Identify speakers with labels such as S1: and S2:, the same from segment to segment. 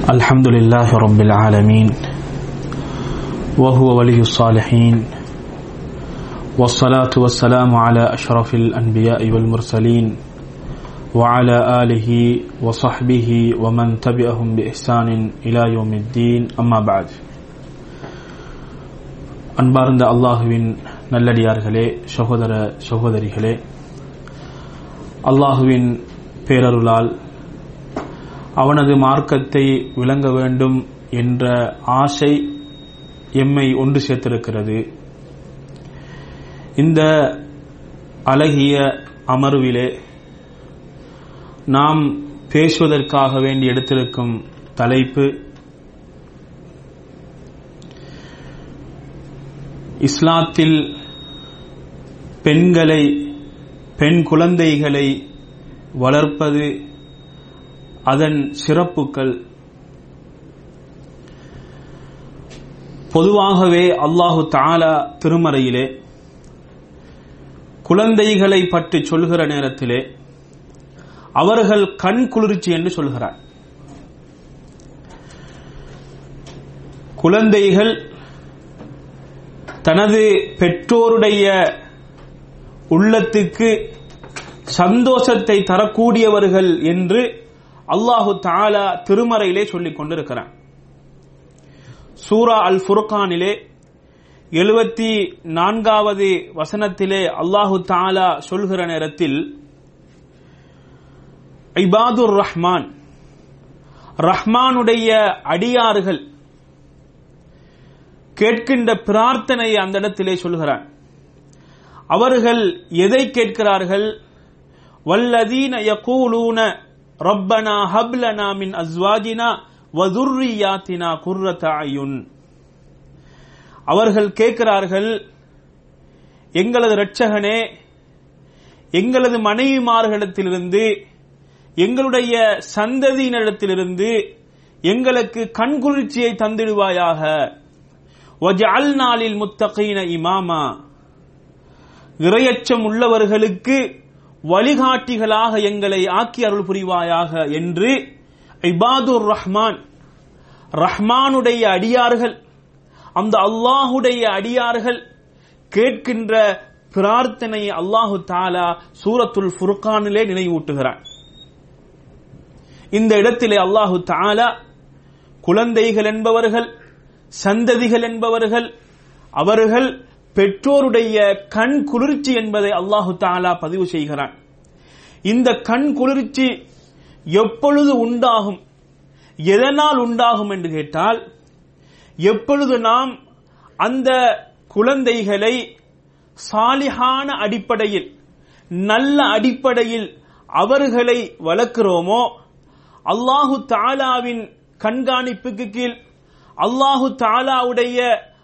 S1: الحمد لله رب العالمين وهو ولي الصالحين والصلاة والسلام على أشرف الأنبياء والمرسلين وعلى آله وصحبه ومن تبعهم بإحسان إلى يوم الدين أما بعد அன்பார்ந்த அல்லாஹுவின் நல்லடியார்களே சகோதர சகோதரிகளே அல்லாஹுவின் பேரருளால் அவனது மார்க்கத்தை விளங்க வேண்டும் என்ற ஆசை எம்மை ஒன்று சேர்த்திருக்கிறது. இந்த அழகிய அமர்விலே நாம் பேசுவதற்காக வேண்டி எடுத்திருக்கும் தலைப்பு இஸ்லாத்தில் பெண்களை பெண் குழந்தைகளை வளர்ப்பது அதன் சிறப்புகள். பொதுவாகவே அல்லாஹு தாலா திருமறையிலே குழந்தைகளை பற்றி சொல்கிற நேரத்திலே அவர்கள் கண் குளிர்ச்சி என்று சொல்கிறார். குழந்தைகள் தனது பெற்றோருடைய உள்ளத்துக்கு சந்தோஷத்தை தரக்கூடியவர்கள் என்று அல்லாஹு தாலா திருமறையிலே சொல்லிக் கொண்டிருக்கிறான். சூரா அல் ஃபுர்கானிலே எழுபத்தி நான்காவது வசனத்திலே அல்லாஹு தாலா சொல்கிற நேரத்தில் இபாதுர் ரஹ்மான் ரஹ்மானுடைய அடியார்கள் கேட்கின்ற பிரார்த்தனையை அந்த இடத்திலே சொல்கிறான். அவர்கள் எதை கேட்கிறார்கள்? வல்லதீன யகூலூன ரப்பனா ஹப்லனா மின் அஸ்வாஜினா வதுர்ரியாத்தினா குர்ரதாயுன் அவர்கள் கேட்கிறார்கள் எங்களது இரட்சகனே எங்களது மனைவிமார்களிடத்திலிருந்து எங்களுடைய சந்ததியினிடத்திலிருந்து எங்களுக்கு கண்குளிர்ச்சியை தந்திடுவாயாக. நாளில் முத்தகையின இமாமா. இரையச்சம் உள்ளவர்களுக்கு வழிகாட்டிகளாக எங்களை ஆக்கி அருள் புரிவாயாக என்று இபாதுர் ரஹ்மான் ரஹ்மானுடைய அடியார்கள் அந்த அல்லாஹுடைய அடியார்கள் கேட்கின்ற பிரார்த்தனை அல்லாஹு தாலா சூரத்துல் ஃபுர்கானிலே நினைவூட்டுகிறான். இந்த இடத்திலே அல்லாஹு தாலா குழந்தைகள் என்பவர்கள் சந்ததிகள் என்பவர்கள் அவர்கள் பெற்றோருடைய கண் குளிர்ச்சி என்பதை அல்லாஹு தாலா பதிவு செய்கிறான். இந்த கண் குளிர்ச்சி எப்பொழுது உண்டாகும் எதனால் உண்டாகும் என்று கேட்டால் எப்பொழுது நாம் அந்த குழந்தைகளை சாலிகான அடிப்படையில் நல்ல அடிப்படையில் அவர்களை வளர்க்கிறோமோ அல்லாஹு தாலாவின் கண்காணிப்புக்கு கீழ் அல்லாஹு தாலாவுடைய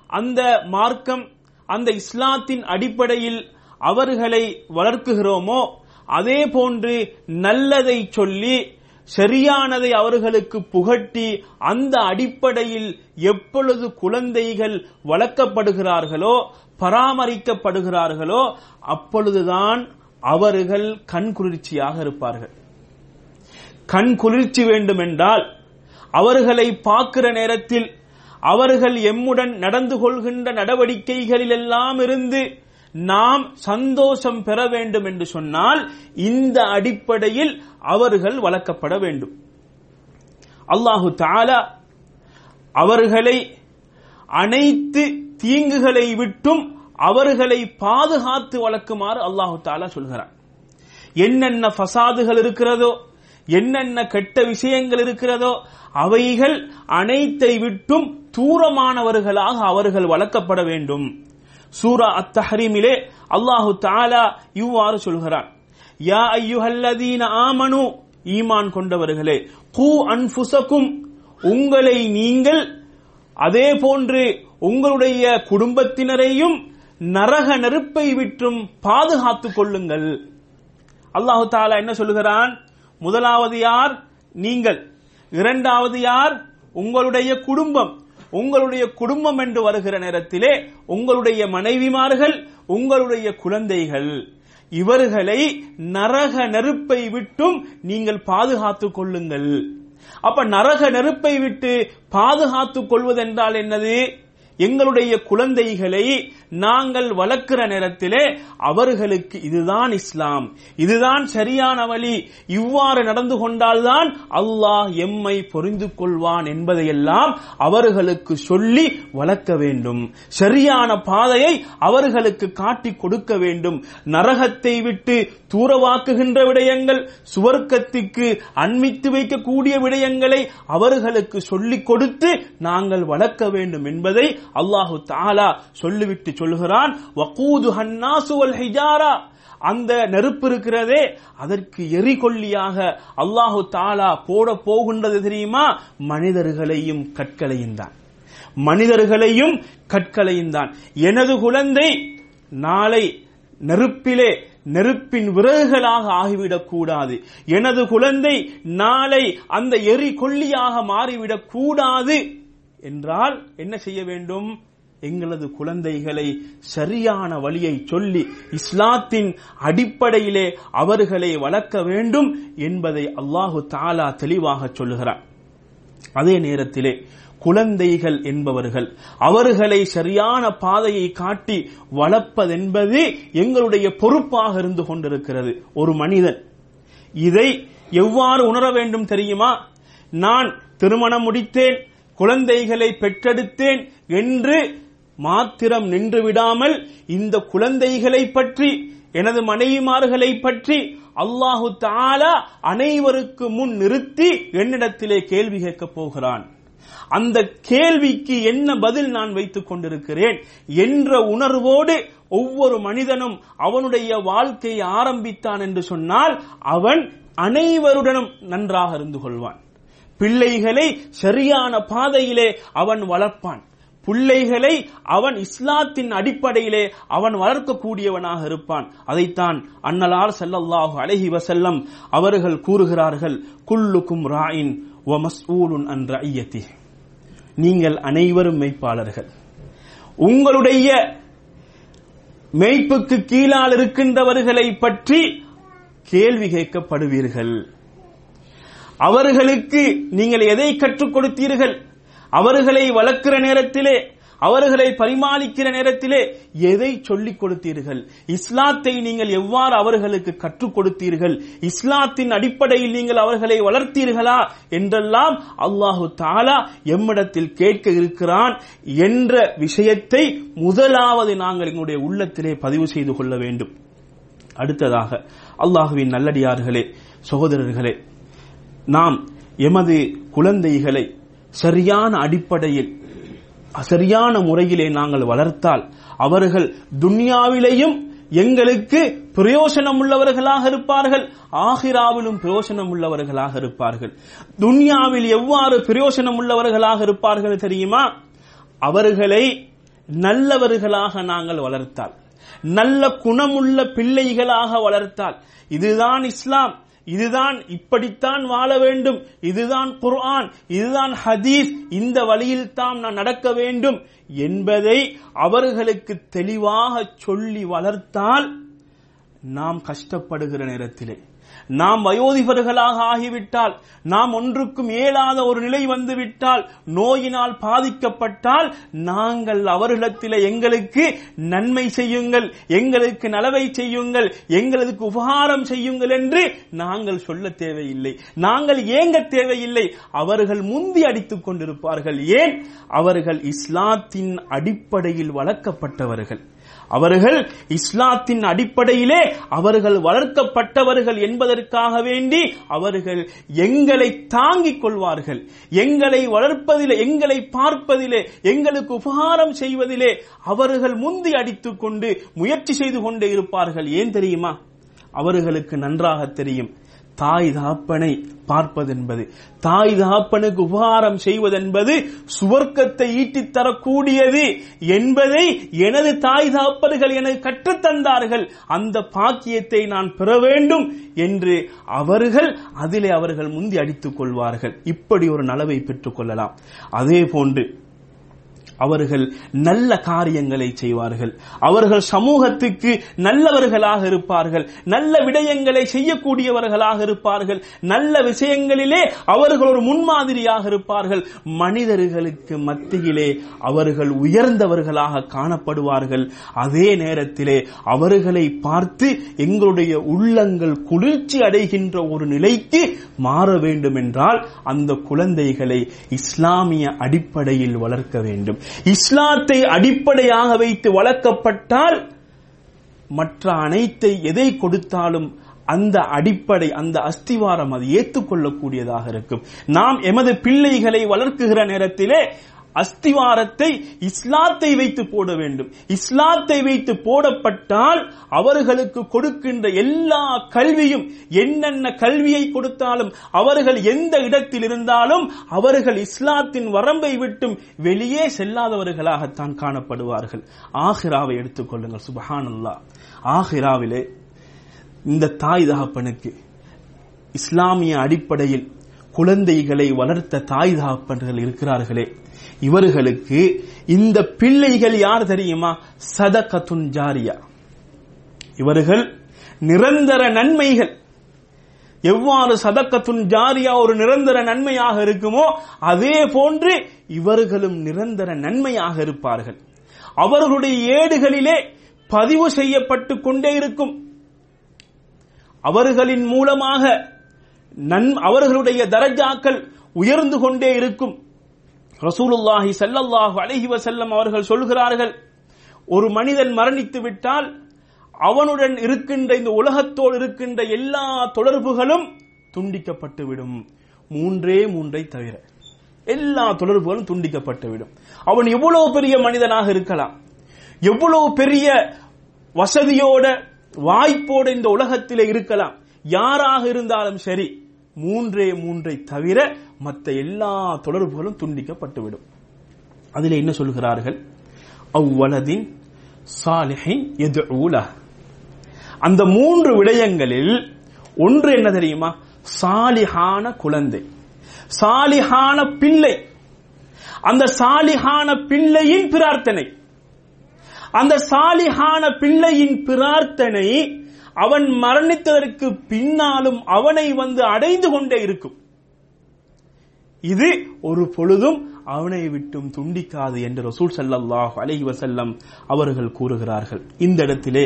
S1: அந்த மார்க்கம் அந்த இஸ்லாத்தின் அடிப்படையில் அவர்களை வளர்க்குகிறோமோ அதே போன்று நல்லதை சொல்லி சரியானதை அவர்களுக்கு புகட்டி அந்த அடிப்படையில் எப்பொழுது குழந்தைகள் வளர்க்கப்படுகிறார்களோ பராமரிக்கப்படுகிறார்களோ அப்பொழுதுதான் அவர்கள் கண் குளிர்ச்சியாக இருப்பார்கள். கண் குளிர்ச்சி வேண்டும் என்றால் அவர்களை பார்க்கிற நேரத்தில் அவர்கள் எம்முடன் நடந்து கொள்கின்ற நடவடிக்கைகளிலெல்லாம் இருந்து நாம் சந்தோஷம் பெற வேண்டும் என்று சொன்னால் இந்த அடிப்படையில் அவர்கள் வளர்க்கப்பட வேண்டும். அல்லாஹு தாலா அவர்களை அனைத்து தீங்குகளை விட்டும் அவர்களை பாதுகாத்து வளர்க்குமாறு அல்லாஹு தாலா சொல்கிறார் என்னென்ன ஃபசாதுகள் இருக்கிறதோ என்னென்ன கெட்ட விஷயங்கள் இருக்கிறதோ அவைகள் அனைத்தை விட்டும் தூரமானவர்களாக அவர்கள் வளர்க்கப்பட வேண்டும். சூரா அத்தஹரீமிலே அல்லாஹு தாலா இவ்வாறு சொல்கிறான். யா ஐயுஹல்லதீன ஆமனு ஈமான் கொண்டவர்களே கூ அன்புசக்கும் உங்களை நீங்கள் அதே போன்று உங்களுடைய குடும்பத்தினரையும் நரக நெருப்பை விற்றும் பாதுகாத்துக் கொள்ளுங்கள். அல்லாஹு தாலா என்ன சொல்லுகிறான்? முதலாவது யார்? நீங்கள். இரண்டாவது யார்? உங்களுடைய குடும்பம். உங்களுடைய குடும்பம் என்று வருகிற நேரத்திலே உங்களுடைய மனைவிமார்கள் உங்களுடைய குழந்தைகள். இவர்களை நரக நெருப்பை விட்டும் நீங்கள் பாதுகாத்துக் கொள்ளுங்கள். அப்ப நரக நெருப்பை விட்டு பாதுகாத்துக் கொள்வதென்றால் என்னது? எங்களுடைய குழந்தைகளை நாங்கள் வளர்க்கிற நேரத்திலே அவர்களுக்கு இதுதான் இஸ்லாம். இதுதான் சரியான வழி. இவ்வாறு நடந்து கொண்டால்தான் அல்லாஹ் எம்மை பொறிந்து கொள்வான் என்பதையெல்லாம் அவர்களுக்கு சொல்லி வளர்க்க வேண்டும். சரியான பாதையை அவர்களுக்கு காட்டி கொடுக்க வேண்டும். நரகத்தை விட்டு தூரவாக்குகின்ற விடயங்கள் சுவர்க்கத்துக்கு அண்மித்து வைக்கக்கூடிய விடயங்களை அவர்களுக்கு சொல்லிக் கொடுத்து நாங்கள் வளர்க்க வேண்டும் என்பதை அல்லாஹு தாலா சொல்லிவிட்டு சொல்கிறான் வக்கூது ஹன்னாசு வல் ஹிஜாரா. அந்த நெருப்பு இருக்கிறதே அதற்கு எரிகொல்லியாக அல்லாஹு தாலா போட போகின்றது தெரியுமா? மனிதர்களையும் கற்களையும் தான். மனிதர்களையும் கற்களையும் தான். எனது குழந்தை நாளை நெருப்பிலே நெருப்பின் விறகுகளாக ஆகிவிடக் கூடாது. எனது குழந்தை நாளை அந்த எரி கொல்லியாக மாறிவிடக் கூடாது. என்றால் என்ன செய்ய வேண்டும்? எங்களது குழந்தைகளை சரியான வழியை சொல்லி இஸ்லாத்தின் அடிப்படையிலே அவர்களை வளர்க்க வேண்டும் என்பதை அல்லாஹு தாலா தெளிவாக சொல்லுகிறார். அதே நேரத்திலே குழந்தைகள் என்பவர்கள் அவர்களை சரியான பாதையை காட்டி வளர்ப்பதென்பது எங்களுடைய பொறுப்பாக இருந்து கொண்டிருக்கிறது. ஒரு மனிதன் இதை எவ்வாறு உணர வேண்டும் தெரியுமா? நான் திருமணம் முடித்தேன் குழந்தைகளை பெற்றெடுத்தேன் என்று மாத்திரம் நின்று விடாமல் இந்த குழந்தைகளை பற்றி எனது மனைவிமார்களை பற்றி அல்லாஹு தாலா அனைவருக்கு முன் நிறுத்தி என்னிடத்திலே கேள்வி கேட்கப் போகிறான். அந்த கேள்விக்கு என்ன பதில் நான் வைத்துக் கொண்டிருக்கிறேன் என்ற உணர்வோடு ஒவ்வொரு மனிதனும் அவனுடைய வாழ்க்கையை ஆரம்பித்தான் என்று சொன்னால் அவன் அனைவருடனும் நன்றாக இருந்து கொள்வான். பிள்ளைகளை சரியான பாதையிலே அவன் வளர்ப்பான். பிள்ளைகளை அவன் இஸ்லாத்தின் அடிப்படையிலே அவன் வளர்க்கக்கூடியவனாக இருப்பான். அதைத்தான் அன்னலார் செல்லல்லாஹு அலஹி வசல்லம் அவர்கள் கூறுகிறார்கள் குல்லுக்கும் ராயின் வ அன் ரஐயத்தி நீங்கள் அனைவரும் மெய்ப்பாளர்கள். உங்களுடைய மெய்ப்புக்கு கீழால் இருக்கின்றவர்களை பற்றி கேள்வி கேட்கப்படுவீர்கள். அவர்களுக்கு நீங்கள் எதை கற்றுக் கொடுத்தீர்கள்? அவர்களை வளர்க்கிற நேரத்திலே அவர்களை பரிமாளிக்கிற நேரத்திலே எதை சொல்லிக் கொடுத்தீர்கள்? இஸ்லாத்தை நீங்கள் எவ்வாறு அவர்களுக்கு கற்றுக் கொடுத்தீர்கள்? இஸ்லாத்தின் அடிப்படையில் நீங்கள் அவர்களை வளர்த்தீர்களா? என்றெல்லாம் அல்லாஹு தாலா எம்மிடத்தில் கேட்க இருக்கிறான் என்ற விஷயத்தை முதலாவது நாங்கள் எங்களுடைய உள்ளத்திலே பதிவு செய்து கொள்ள வேண்டும். அடுத்ததாக அல்லாஹுவின் நல்லடியார்களே சகோதரர்களே நாம் எமது குழந்தைகளை சரியான அடிப்படையில் சரியான முறையிலே நாங்கள் வளர்த்தால் அவர்கள் துன்யாவிலேயும் எங்களுக்கு பிரயோசனம் உள்ளவர்களாக இருப்பார்கள் ஆஹிராவிலும் பிரயோசனம் உள்ளவர்களாக இருப்பார்கள். துன்யாவில் எவ்வாறு பிரயோசனம் உள்ளவர்களாக இருப்பார்கள் தெரியுமா? அவர்களை நல்லவர்களாக நாங்கள் வளர்த்தால் நல்ல குணமுள்ள பிள்ளைகளாக வளர்த்தால். இதுதான் இஸ்லாம். இதுதான் இப்படித்தான் வாழ வேண்டும். இதுதான் குர்ஆன். இதுதான் ஹதீஸ். இந்த வழியில் தான் நான் நடக்க வேண்டும் என்பதை அவர்களுக்கு தெளிவாக சொல்லி வளர்த்தால் நாம் கஷ்டப்படுகிற நேரத்திலே நாம் வயோதிபர்களாக ஆகிவிட்டால் நாம் ஒன்றுக்கும் இயலாத ஒரு நிலை வந்துவிட்டால் நோயினால் பாதிக்கப்பட்டால் நாங்கள் அவர்களிடத்தில் எங்களுக்கு நன்மை செய்யுங்கள் எங்களுக்கு நலவை செய்யுங்கள் எங்களுக்கு உபகாரம் செய்யுங்கள் என்று நாங்கள் சொல்ல தேவையில்லை. நாங்கள் ஏங்க தேவையில்லை. அவர்கள் முந்தி அடித்துக் கொண்டிருப்பார்கள். ஏன்? அவர்கள் இஸ்லாத்தின் அடிப்படையில் வளர்க்கப்பட்டவர்கள். அவர்கள் இஸ்லாத்தின் அடிப்படையிலே அவர்கள் வளர்க்கப்பட்டவர்கள் என்பதற்காக வேண்டி அவர்கள் எங்களை தாங்கிக் கொள்வார்கள். எங்களை வளர்ப்பதிலே எங்களை பார்ப்பதிலே எங்களுக்கு உபகாரம் செய்வதிலே அவர்கள் முந்தி அடித்துக் கொண்டு முயற்சி செய்து கொண்டே இருப்பார்கள். ஏன் தெரியுமா? அவர்களுக்கு நன்றாக தெரியும். தாய் தாப்பனை பார்ப்பதென்பது தாய் தாப்பனுக்கு உபகாரம் செய்வதென்பது சுவர்க்கத்தை ஈட்டித் தரக்கூடியது என்பதை எனது தாய் தாப்பர்கள் எனக்கு கற்றுத்தந்தார்கள் அந்த பாக்கியத்தை நான் பெற வேண்டும் என்று அவர்கள் அதிலே அவர்கள் முந்தி அடித்துக் கொள்வார்கள். இப்படி ஒரு நலவை பெற்றுக் கொள்ளலாம். அதே போன்று அவர்கள் நல்ல காரியங்களை செய்வார்கள். அவர்கள் சமூகத்துக்கு நல்லவர்களாக இருப்பார்கள். நல்ல விடயங்களை செய்யக்கூடியவர்களாக இருப்பார்கள். நல்ல விஷயங்களிலே அவர்கள் ஒரு முன்மாதிரியாக இருப்பார்கள். மனிதர்களுக்கு மத்தியிலே அவர்கள் உயர்ந்தவர்களாக காணப்படுவார்கள். அதே நேரத்திலே அவர்களை பார்த்து எங்களுடைய உள்ளங்கள் குளிர்ச்சி அடைகின்ற ஒரு நிலைக்கு மாற வேண்டும் என்றால் அந்த குழந்தைகளை இஸ்லாமிய அடிப்படையில் வளர்க்க வேண்டும். இஸ்லாத்தை அடிப்படையாக வைத்து வளர்க்கப்பட்டால் மற்ற அனைத்தை எதை கொடுத்தாலும் அந்த அடிப்படை அந்த அஸ்திவாரம் அது ஏற்றுக்கொள்ளக்கூடியதாக இருக்கும். நாம் எமது பிள்ளைகளை வளர்க்குகிற நேரத்திலே அஸ்திவாரத்தை இஸ்லாத்தை வைத்து போட வேண்டும். இஸ்லாத்தை வைத்து போடப்பட்டால் அவர்களுக்கு கொடுக்கின்ற எல்லா கல்வியும் என்னென்ன கல்வியை கொடுத்தாலும் அவர்கள் எந்த இடத்தில் இருந்தாலும் அவர்கள் இஸ்லாத்தின் வரம்பை விட்டும் வெளியே செல்லாதவர்களாகத்தான் காணப்படுவார்கள். ஆஹிராவை எடுத்துக்கொள்ளுங்கள் சுபஹானல்லா. ஆஹிராவிலே இந்த தாய் தகப்பனுக்கு இஸ்லாமிய அடிப்படையில் குழந்தைகளை வளர்த்த தாய் தகப்பன்கள் இருக்கிறார்களே. இவர்களுக்கு இந்த பிள்ளைகள் யார் தெரியுமா? சதகத்துன் ஜாரியா. இவர்கள் நிரந்தர நன்மைகள். எவ்வாறு சதக்கத்துன் ஜாரியா ஒரு நிரந்தர நன்மையாக இருக்குமோ அதே போன்று இவர்களும் நிரந்தர நன்மையாக இருப்பார்கள். அவர்களுடைய ஏடுகளிலே பதிவு செய்யப்பட்டு கொண்டே இருக்கும். அவர்களின் மூலமாக நன் அவர்களுடைய தரஜாக்கள் உயர்ந்து கொண்டே இருக்கும். ரசூலுல்லாஹி சல்லல்லாஹு அலஹி வசல்லம் அவர்கள் சொல்கிறார்கள் ஒரு மனிதன் மரணித்து விட்டால் அவனுடன் இருக்கின்ற இந்த உலகத்தோடு இருக்கின்ற எல்லா தொடர்புகளும் துண்டிக்கப்பட்டுவிடும். மூன்றே மூன்றை தவிர எல்லா தொடர்புகளும் துண்டிக்கப்பட்டு விடும் அவன் எவ்வளவு பெரிய மனிதனாக இருக்கலாம் எவ்வளவு பெரிய வசதியோட வாய்ப்போட இந்த உலகத்திலே இருக்கலாம் யாராக இருந்தாலும் சரி மூன்றே மூன்றை தவிர மற்ற எல்லா தொடர்புகளும் துண்டிக்கப்பட்டுவிடும். அதில் என்ன சொல்கிறார்கள்? அவ்வளதின் சாலிஹின் எதுல அந்த மூன்று விடயங்களில் ஒன்று என்ன தெரியுமா? சாலிஹான குழந்தை. சாலிஹான பிள்ளை. அந்த சாலிஹான பிள்ளையின் பிரார்த்தனை. அந்த சாலிஹான பிள்ளையின் பிரார்த்தனை அவன் மரணித்ததற்கு பின்னாலும் அவனை வந்து அடைந்து கொண்டே இருக்கும். இது ஒரு பொழுதும் அவனை விட்டும் துண்டிக்காது என்று ரசூல் சல்லாஹ் அலஹி வசல்லம் அவர்கள் கூறுகிறார்கள். இந்த இடத்திலே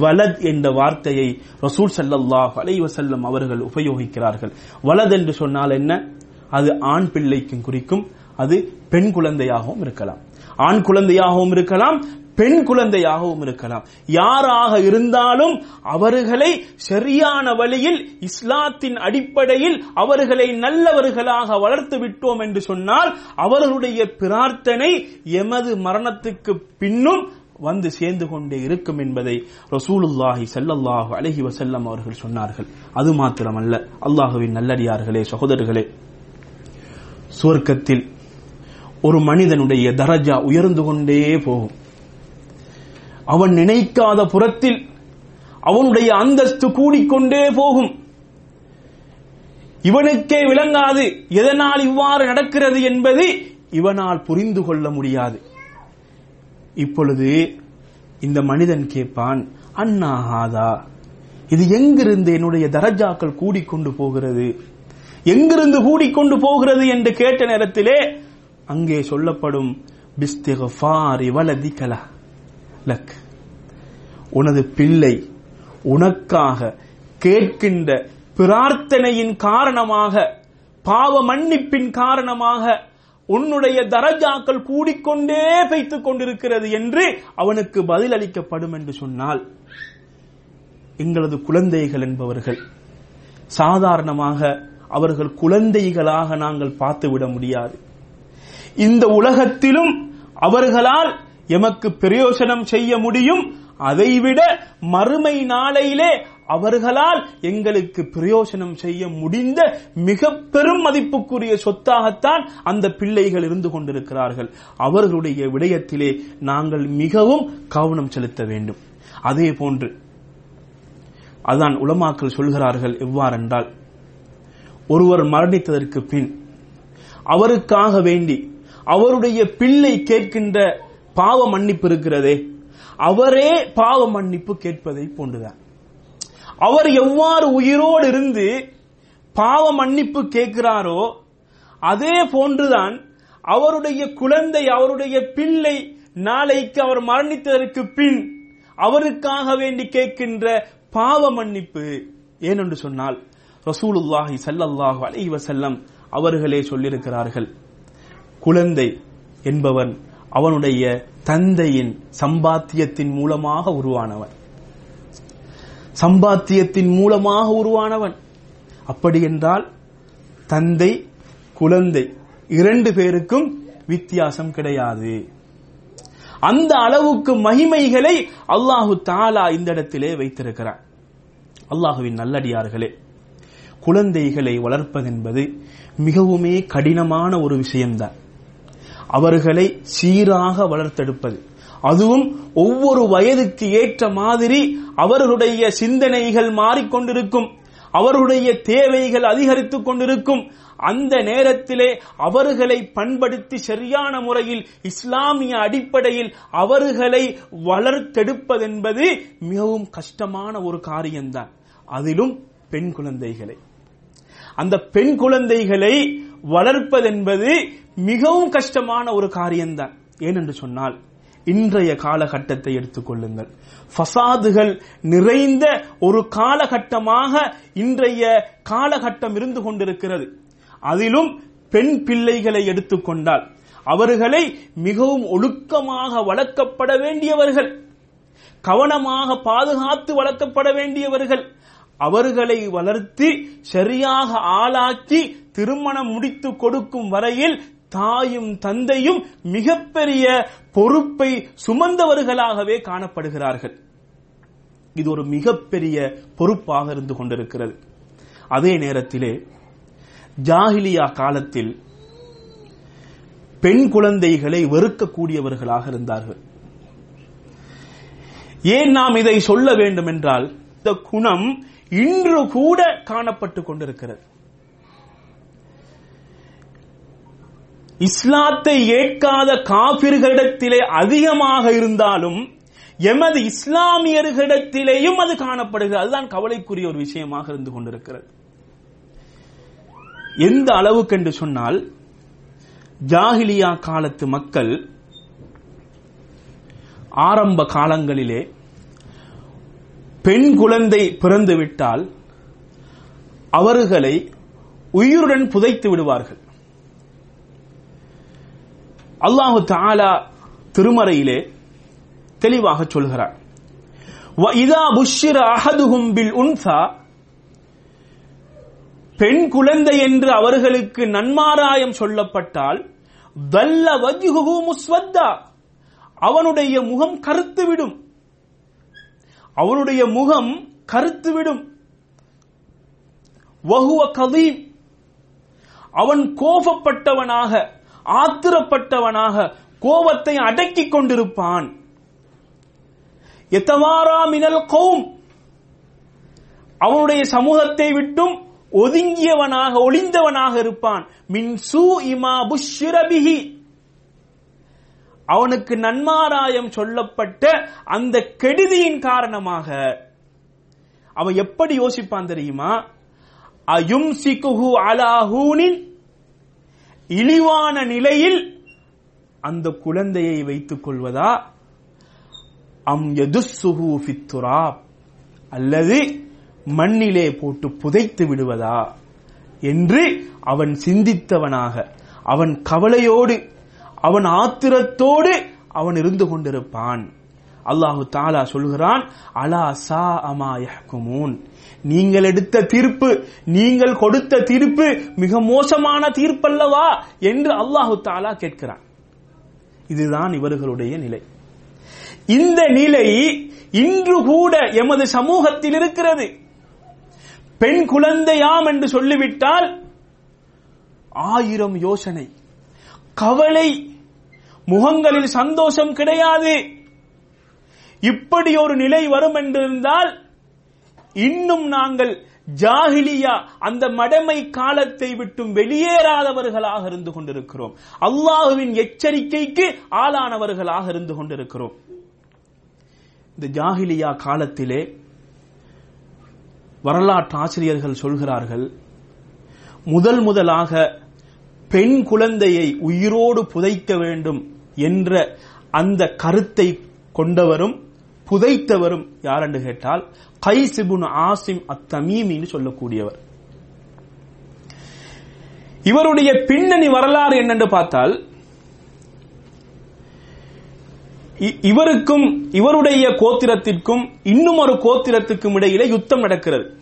S1: வலத் என்ற வார்த்தையை ரசூல் சல்லாஹ் அலஹி வசல்லம் அவர்கள் உபயோகிக்கிறார்கள். வலத் என்று சொன்னால் என்ன? அது ஆண் பிள்ளைக்கும் குறிக்கும் அது பெண் குழந்தையாகவும் இருக்கலாம். ஆண் குழந்தையாகவும் இருக்கலாம் பெண் குழந்தையாகவும் இருக்கலாம். யாராக இருந்தாலும் அவர்களை சரியான வழியில் இஸ்லாத்தின் அடிப்படையில் அவர்களை நல்லவர்களாக வளர்த்து விட்டோம் என்று சொன்னால் அவர்களுடைய பிரார்த்தனை எமது மரணத்துக்கு பின்னும் வந்து சேர்ந்து கொண்டே இருக்கும் என்பதை ரசூலுல்லாஹி சல்லல்லாஹு அலஹி வசல்லம் அவர்கள் சொன்னார்கள். அது மாத்திரமல்ல அல்லாஹுவின் நல்லடியார்களே சகோதரர்களே. சுவர்க்கத்தில் ஒரு மனிதனுடைய தரஜா உயர்ந்து கொண்டே போகும். அவன் நினைக்காத புறத்தில் அவனுடைய அந்தஸ்து கூடிக்கொண்டே போகும். இவனுக்கே விளங்காது எதனால் இவ்வாறு நடக்கிறது என்பது இவனால் புரிந்து கொள்ள முடியாது. இப்பொழுது இந்த மனிதன் கேட்பான் அண்ணாஹாதா இது எங்கிருந்து என்னுடைய தரஜாக்கள் கூடிக்கொண்டு போகிறது? எங்கிருந்து கூடிக்கொண்டு போகிறது? என்று கேட்ட நேரத்திலே அங்கே சொல்லப்படும் பிஸ்திகஃபாரி வலதிகலா லக். உனது பிள்ளை உனக்காக கேட்கின்ற பிரார்த்தனையின் காரணமாக பாவ மன்னிப்பின் காரணமாக உன்னுடைய தரஜாக்கள் கூடிக்கொண்டே வைத்துக் கொண்டிருக்கிறது என்று அவனுக்கு பதில் அளிக்கப்படும் என்று சொன்னால் எங்களது குழந்தைகள் என்பவர்கள் சாதாரணமாக அவர்கள் குழந்தைகளாக நாங்கள் பார்த்துவிட முடியாது. இந்த உலகத்திலும் அவர்களால் எமக்கு பிரயோசனம் செய்ய முடியும் அதைவிட மறுமை நாளையிலே அவர்களால் எங்களுக்கு பிரயோசனம் செய்ய முடிந்த மிக பெரும் மதிப்புக்குரிய சொத்தாகத்தான் அந்த பிள்ளைகள் இருந்து கொண்டிருக்கிறார்கள். அவர்களுடைய விடயத்திலே நாங்கள் மிகவும் கவனம் செலுத்த வேண்டும். அதே போன்று அதான் உலமாக்கள் சொல்கிறார்கள் எவ்வாறென்றால் ஒருவர் மரணித்ததற்கு பின் அவருக்காக வேண்டி அவருடைய பிள்ளை கேட்கின்ற பாவ மன்னிப்பு இருக்கிறதே அவரே பாவ மன்னிப்பு கேட்பதை போன்றுதான். அவர் எவ்வாறு உயிரோடு இருந்து பாவ மன்னிப்பு கேட்கிறாரோ அதே போன்றுதான் அவருடைய குழந்தை அவருடைய பிள்ளை நாளைக்கு அவர் மரணித்ததற்கு பின் அவருக்காக வேண்டி கேட்கின்ற பாவ மன்னிப்பு ஏனென்று சொன்னால் ரசூலுல்லாஹி சல்லல்லாஹு அலைஹி வஸல்லம் அவர்களே சொல்லியிருக்கிறார்கள். குழந்தை என்பவன் அவனுடைய தந்தையின் சம்பாத்தியத்தின் மூலமாக உருவானவன். சம்பாத்தியத்தின் மூலமாக உருவானவன். அப்படி என்றால் தந்தை குழந்தை இரண்டு பேருக்கும் வித்தியாசம் கிடையாது. அந்த அளவுக்கு மகிமைகளை அல்லாஹு தாலா இந்த இடத்திலே வைத்திருக்கிறார் அல்லாஹுவின் நல்லடியார்களே குழந்தைகளை வளர்ப்பதென்பது மிகவுமே கடினமான ஒரு விஷயம்தான். அவர்களை சீராக வளர்த்தெடுப்பது. அதுவும் ஒவ்வொரு வயதுக்கு ஏற்ற மாதிரி அவர்களுடைய சிந்தனைகள் மாறிக்கொண்டிருக்கும். அவருடைய தேவைகள் அதிகரித்துக் கொண்டிருக்கும். அந்த நேரத்திலே அவர்களை பண்படுத்தி சரியான முறையில் இஸ்லாமிய அடிப்படையில் அவர்களை வளர்த்தெடுப்பதென்பது மிகவும் கஷ்டமான ஒரு காரியம்தான். அதிலும் பெண் குழந்தைகளை. அந்த பெண் குழந்தைகளை வளர்ப்பதென்பது மிகவும் கஷ்டமான ஒரு காரியம்தான். ஏனென்று சொன்னால் இன்றைய காலகட்டத்தை எடுத்துக்கொள்ளுங்கள் ஃபசாதுகள் நிறைந்த ஒரு காலகட்டமாக இன்றைய காலகட்டம் இருந்து கொண்டிருக்கிறது. அதிலும் பெண் பிள்ளைகளை எடுத்துக்கொண்டால் அவர்களை மிகவும் ஒழுக்கமாக வளர்க்கப்பட வேண்டியவர்கள் கவனமாக பாதுகாத்து வளர்க்கப்பட வேண்டியவர்கள் அவர்களை வளர்த்து சரியாக ஆளாக்கி திருமணம் முடித்து கொடுக்கும் வரையில் தாயும் தந்தையும் மிகப்பெரிய பொறுப்பை சுமந்தவர்களாகவே காணப்படுகிறார்கள். இது ஒரு மிகப்பெரிய பொறுப்பாக இருந்து கொண்டிருக்கிறது. அதே நேரத்திலே ஜாகிலியா காலத்தில் பெண் குழந்தைகளை வெறுக்கக்கூடியவர்களாக இருந்தார்கள். ஏன் நாம் இதை சொல்ல வேண்டும் என்றால் இந்த குணம் இன்று கூட காணப்பட்டுக் கொண்டிருக்கிறது. இஸ்லாத்தை ஏற்காத காபிர்களிடத்திலே அதிகமாக இருந்தாலும் எமது இஸ்லாமியர்களிடத்திலேயும் அது காணப்படுகிறது. அதுதான் கவலைக்குரிய ஒரு விஷயமாக இருந்து கொண்டிருக்கிறது. எந்த அளவுக்கு என்று சொன்னால் ஜாகிலியா காலத்து மக்கள் ஆரம்ப காலங்களிலே பெண் குழந்தை பிறந்துவிட்டால் அவர்களை உயிருடன் புதைத்து விடுவார்கள். அல்லாஹு தாலா திருமறையிலே தெளிவாக சொல்கிறார். இதா புஷ்ஷிர அஹதுஹும் பில் உன்சா பெண் குழந்தை என்று அவர்களுக்கு நன்மாராயம் சொல்லப்பட்டால் தல்ல வஜ்ஹுஹு முஸ்வத்தா அவனுடைய முகம் கருத்துவிடும் அவனுடைய முகம் கருத்துவிடும். வகுவ கதீம். அவன் கோபப்பட்டவனாக ஆத்திரப்பட்டவனாக கோபத்தை அடக்கிக் கொண்டிருப்பான். எத்தவாரா மினல் கௌம். அவனுடைய சமூகத்தை விட்டும் ஒதுங்கியவனாக ஒளிந்தவனாக இருப்பான். மின் சூ இமா புஷ்ரபிஹி அவனுக்கு நன்மாராயம் சொல்லப்பட்ட அந்த கெடுதியின் காரணமாக அவன் எப்படி யோசிப்பான் தெரியுமா? அயும் சிகுஹு அலாஹூனின் இழிவான நிலையில் அந்த குழந்தையை வைத்துக் கொள்வதா? அம் எதுசுஹு ஃபித்துராப் அல்லது மண்ணிலே போட்டு புதைத்து விடுவதா? என்று அவன் சிந்தித்தவனாக அவன் கவலையோடு அவன் ஆத்திரத்தோடு அவன் இருந்து கொண்டிருப்பான். அல்லாஹு தாலா சொல்கிறான் அலா சா அமா யஹ்குமூன். நீங்கள் எடுத்த தீர்ப்பு நீங்கள் கொடுத்த தீர்ப்பு மிக மோசமான தீர்ப்பல்லவா என்று அல்லாஹு தாலா கேட்கிறான். இதுதான் இவர்களுடைய நிலை. இந்த நிலை இன்று கூட எமது சமூகத்தில் இருக்கிறது. பெண் குழந்தையாம் என்று சொல்லிவிட்டால் ஆயிரம் யோசனை கவலை முகங்களில் சந்தோஷம் கிடையாது. இப்படி ஒரு நிலை வரும் என்றிருந்தால் இன்னும் நாங்கள் ஜாகிலியா அந்த மடமை காலத்தை விட்டும் வெளியேறாதவர்களாக இருந்து கொண்டிருக்கிறோம். அல்லாஹுவின் எச்சரிக்கைக்கு ஆளானவர்களாக இருந்து கொண்டிருக்கிறோம். இந்த ஜாகிலியா காலத்திலே வரலாற்று ஆசிரியர்கள் சொல்கிறார்கள் முதல் முதலாக பெண் குழந்தையை உயிரோடு புதைக்க வேண்டும் என்ற அந்த கருத்தை கொண்டவரும் புதைத்தவரும் யார் என்று கேட்டால் கைசிபுன் ஆசிம் அத்தமீமின்னு சொல்லக்கூடியவர். இவருடைய பின்னணி வரலாறு என்னென்று பார்த்தால் இ- இவருக்கும் இவருடைய கோத்திரத்திற்கும் இன்னும் ஒரு கோத்திரத்துக்கும் இடையிலே யுத்தம் நடக்கிறது.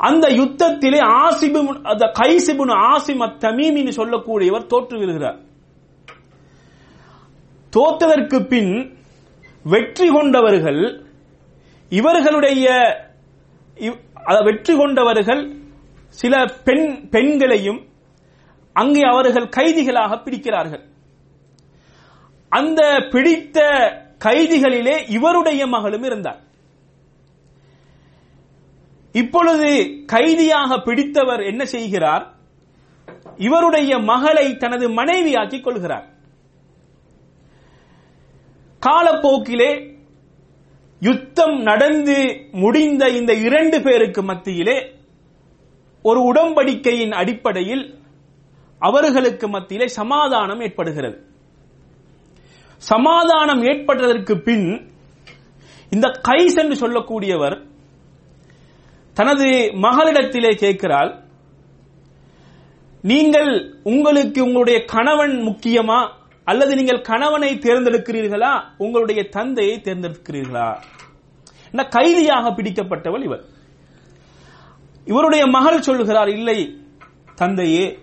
S1: அந்த யுத்தத்திலே ஆசிபு அந்த கைசிபுன் ஆசிம் அத்தமீமின்னு சொல்லக்கூடியவர் தோற்று வருகிறார் தோற்றதற்கு பின் வெற்றி கொண்டவர்கள் இவர்களுடைய இவ்- வெற்றி கொண்டவர்கள் சில பெண் பெண்களையும் அங்கே அவர்கள் கைதிகளாக பிடிக்கிறார்கள். அந்த பிடித்த கைதிகளிலே இவருடைய மகளும் இருந்தார். இப்பொழுது கைதியாக பிடித்தவர் என்ன செய்கிறார்? இவருடைய மகளை தனது மனைவியாக்கிக் கொள்கிறார். காலப்போக்கிலே யுத்தம் நடந்து முடிந்த இந்த இரண்டு பேருக்கு மத்தியிலே ஒரு உடன்படிக்கையின் அடிப்படையில் அவர்களுக்கு மத்தியிலே சமாதானம் ஏற்படுகிறது. சமாதானம் ஏற்பட்டதற்கு பின் இந்த கைஸ் என்று சொல்லக்கூடியவர் தனது மகளிடத்திலே கேட்கிறாள் நீங்கள் உங்களுக்கு உங்களுடைய கணவன் முக்கியமா? அல்லது நீங்கள் கணவனை தேர்ந்தெடுக்கிறீர்களா? உங்களுடைய தந்தையை தேர்ந்தெடுக்கிறீர்களா? கைதியாக பிடிக்கப்பட்டவள் இவர் இவருடைய மகள் சொல்லுகிறார் இல்லை தந்தையே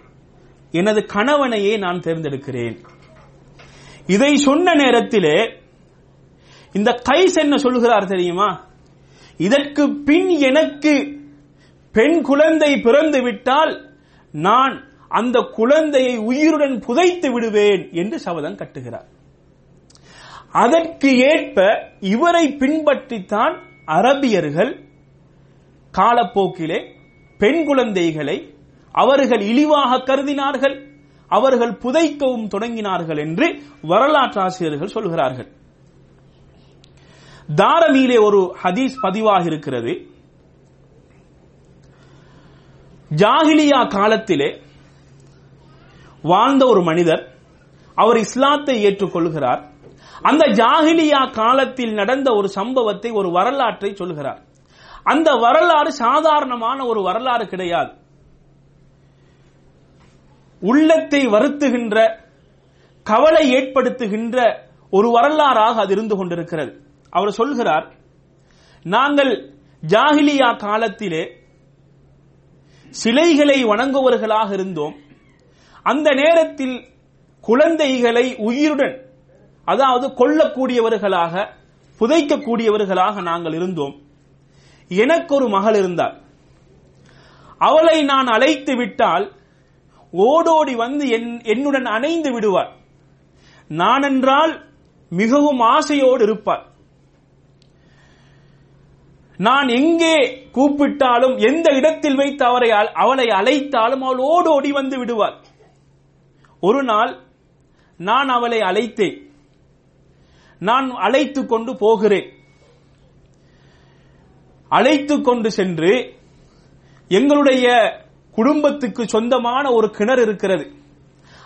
S1: எனது கணவனையே நான் தேர்ந்தெடுக்கிறேன். இதை சொன்ன நேரத்திலே இந்த கைஸ் என்ன சொல்லுகிறார் தெரியுமா? இதற்கு பின் எனக்கு பெண் குழந்தை பிறந்து விட்டால் நான் அந்த குழந்தையை உயிருடன் புதைத்து விடுவேன் என்று சபதம் கட்டுகிறார். அதற்கு ஏற்ப இவரை பின்பற்றித்தான் அரபியர்கள் காலப்போக்கிலே பெண் குழந்தைகளை அவர்கள் இழிவாக கருதினார்கள் அவர்கள் புதைக்கவும் தொடங்கினார்கள் என்று வரலாற்று ஆசிரியர்கள் சொல்கிறார்கள். தாரமியிலே ஒரு ஹதீஸ் பதிவாக இருக்கிறது ஜாகிலியா காலத்திலே வாழ்ந்த ஒரு மனிதர் அவர் இஸ்லாத்தை ஏற்றுக்கொள்கிறார். அந்த ஜாகிலியா காலத்தில் நடந்த ஒரு சம்பவத்தை ஒரு வரலாற்றை சொல்கிறார். அந்த வரலாறு சாதாரணமான ஒரு வரலாறு கிடையாது. உள்ளத்தை வருத்துகின்ற கவலை ஏற்படுத்துகின்ற ஒரு வரலாறாக அது இருந்து கொண்டிருக்கிறது. அவர் சொல்கிறார் நாங்கள் ஜாகிலியா காலத்திலே சிலைகளை வணங்குவவர்களாக இருந்தோம். அந்த நேரத்தில் குழந்தைகளை உயிருடன் அதாவது கொல்லக்கூடியவர்களாக புதைக்கக்கூடியவர்களாக நாங்கள் இருந்தோம். எனக்கு ஒரு மகள் இருந்தார். அவளை நான் அழைத்து விட்டால் ஓடோடி வந்து என்- என்னுடன் அணைந்து விடுவார். நான் என்றால் மிகவும் ஆசையோடு இருப்பார். நான் எங்கே கூப்பிட்டாலும் எந்த இடத்தில் வைத்து அவரை அவளை அழைத்தாலும் அவள் ஓடோடி வந்து விடுவாள். ஒரு நாள் நான் அவளை அழைத்தேன். நான் அழைத்து கொண்டு போகிறேன். அழைத்து கொண்டு சென்று எங்களுடைய குடும்பத்துக்கு சொந்தமான ஒரு கிணறு இருக்கிறது.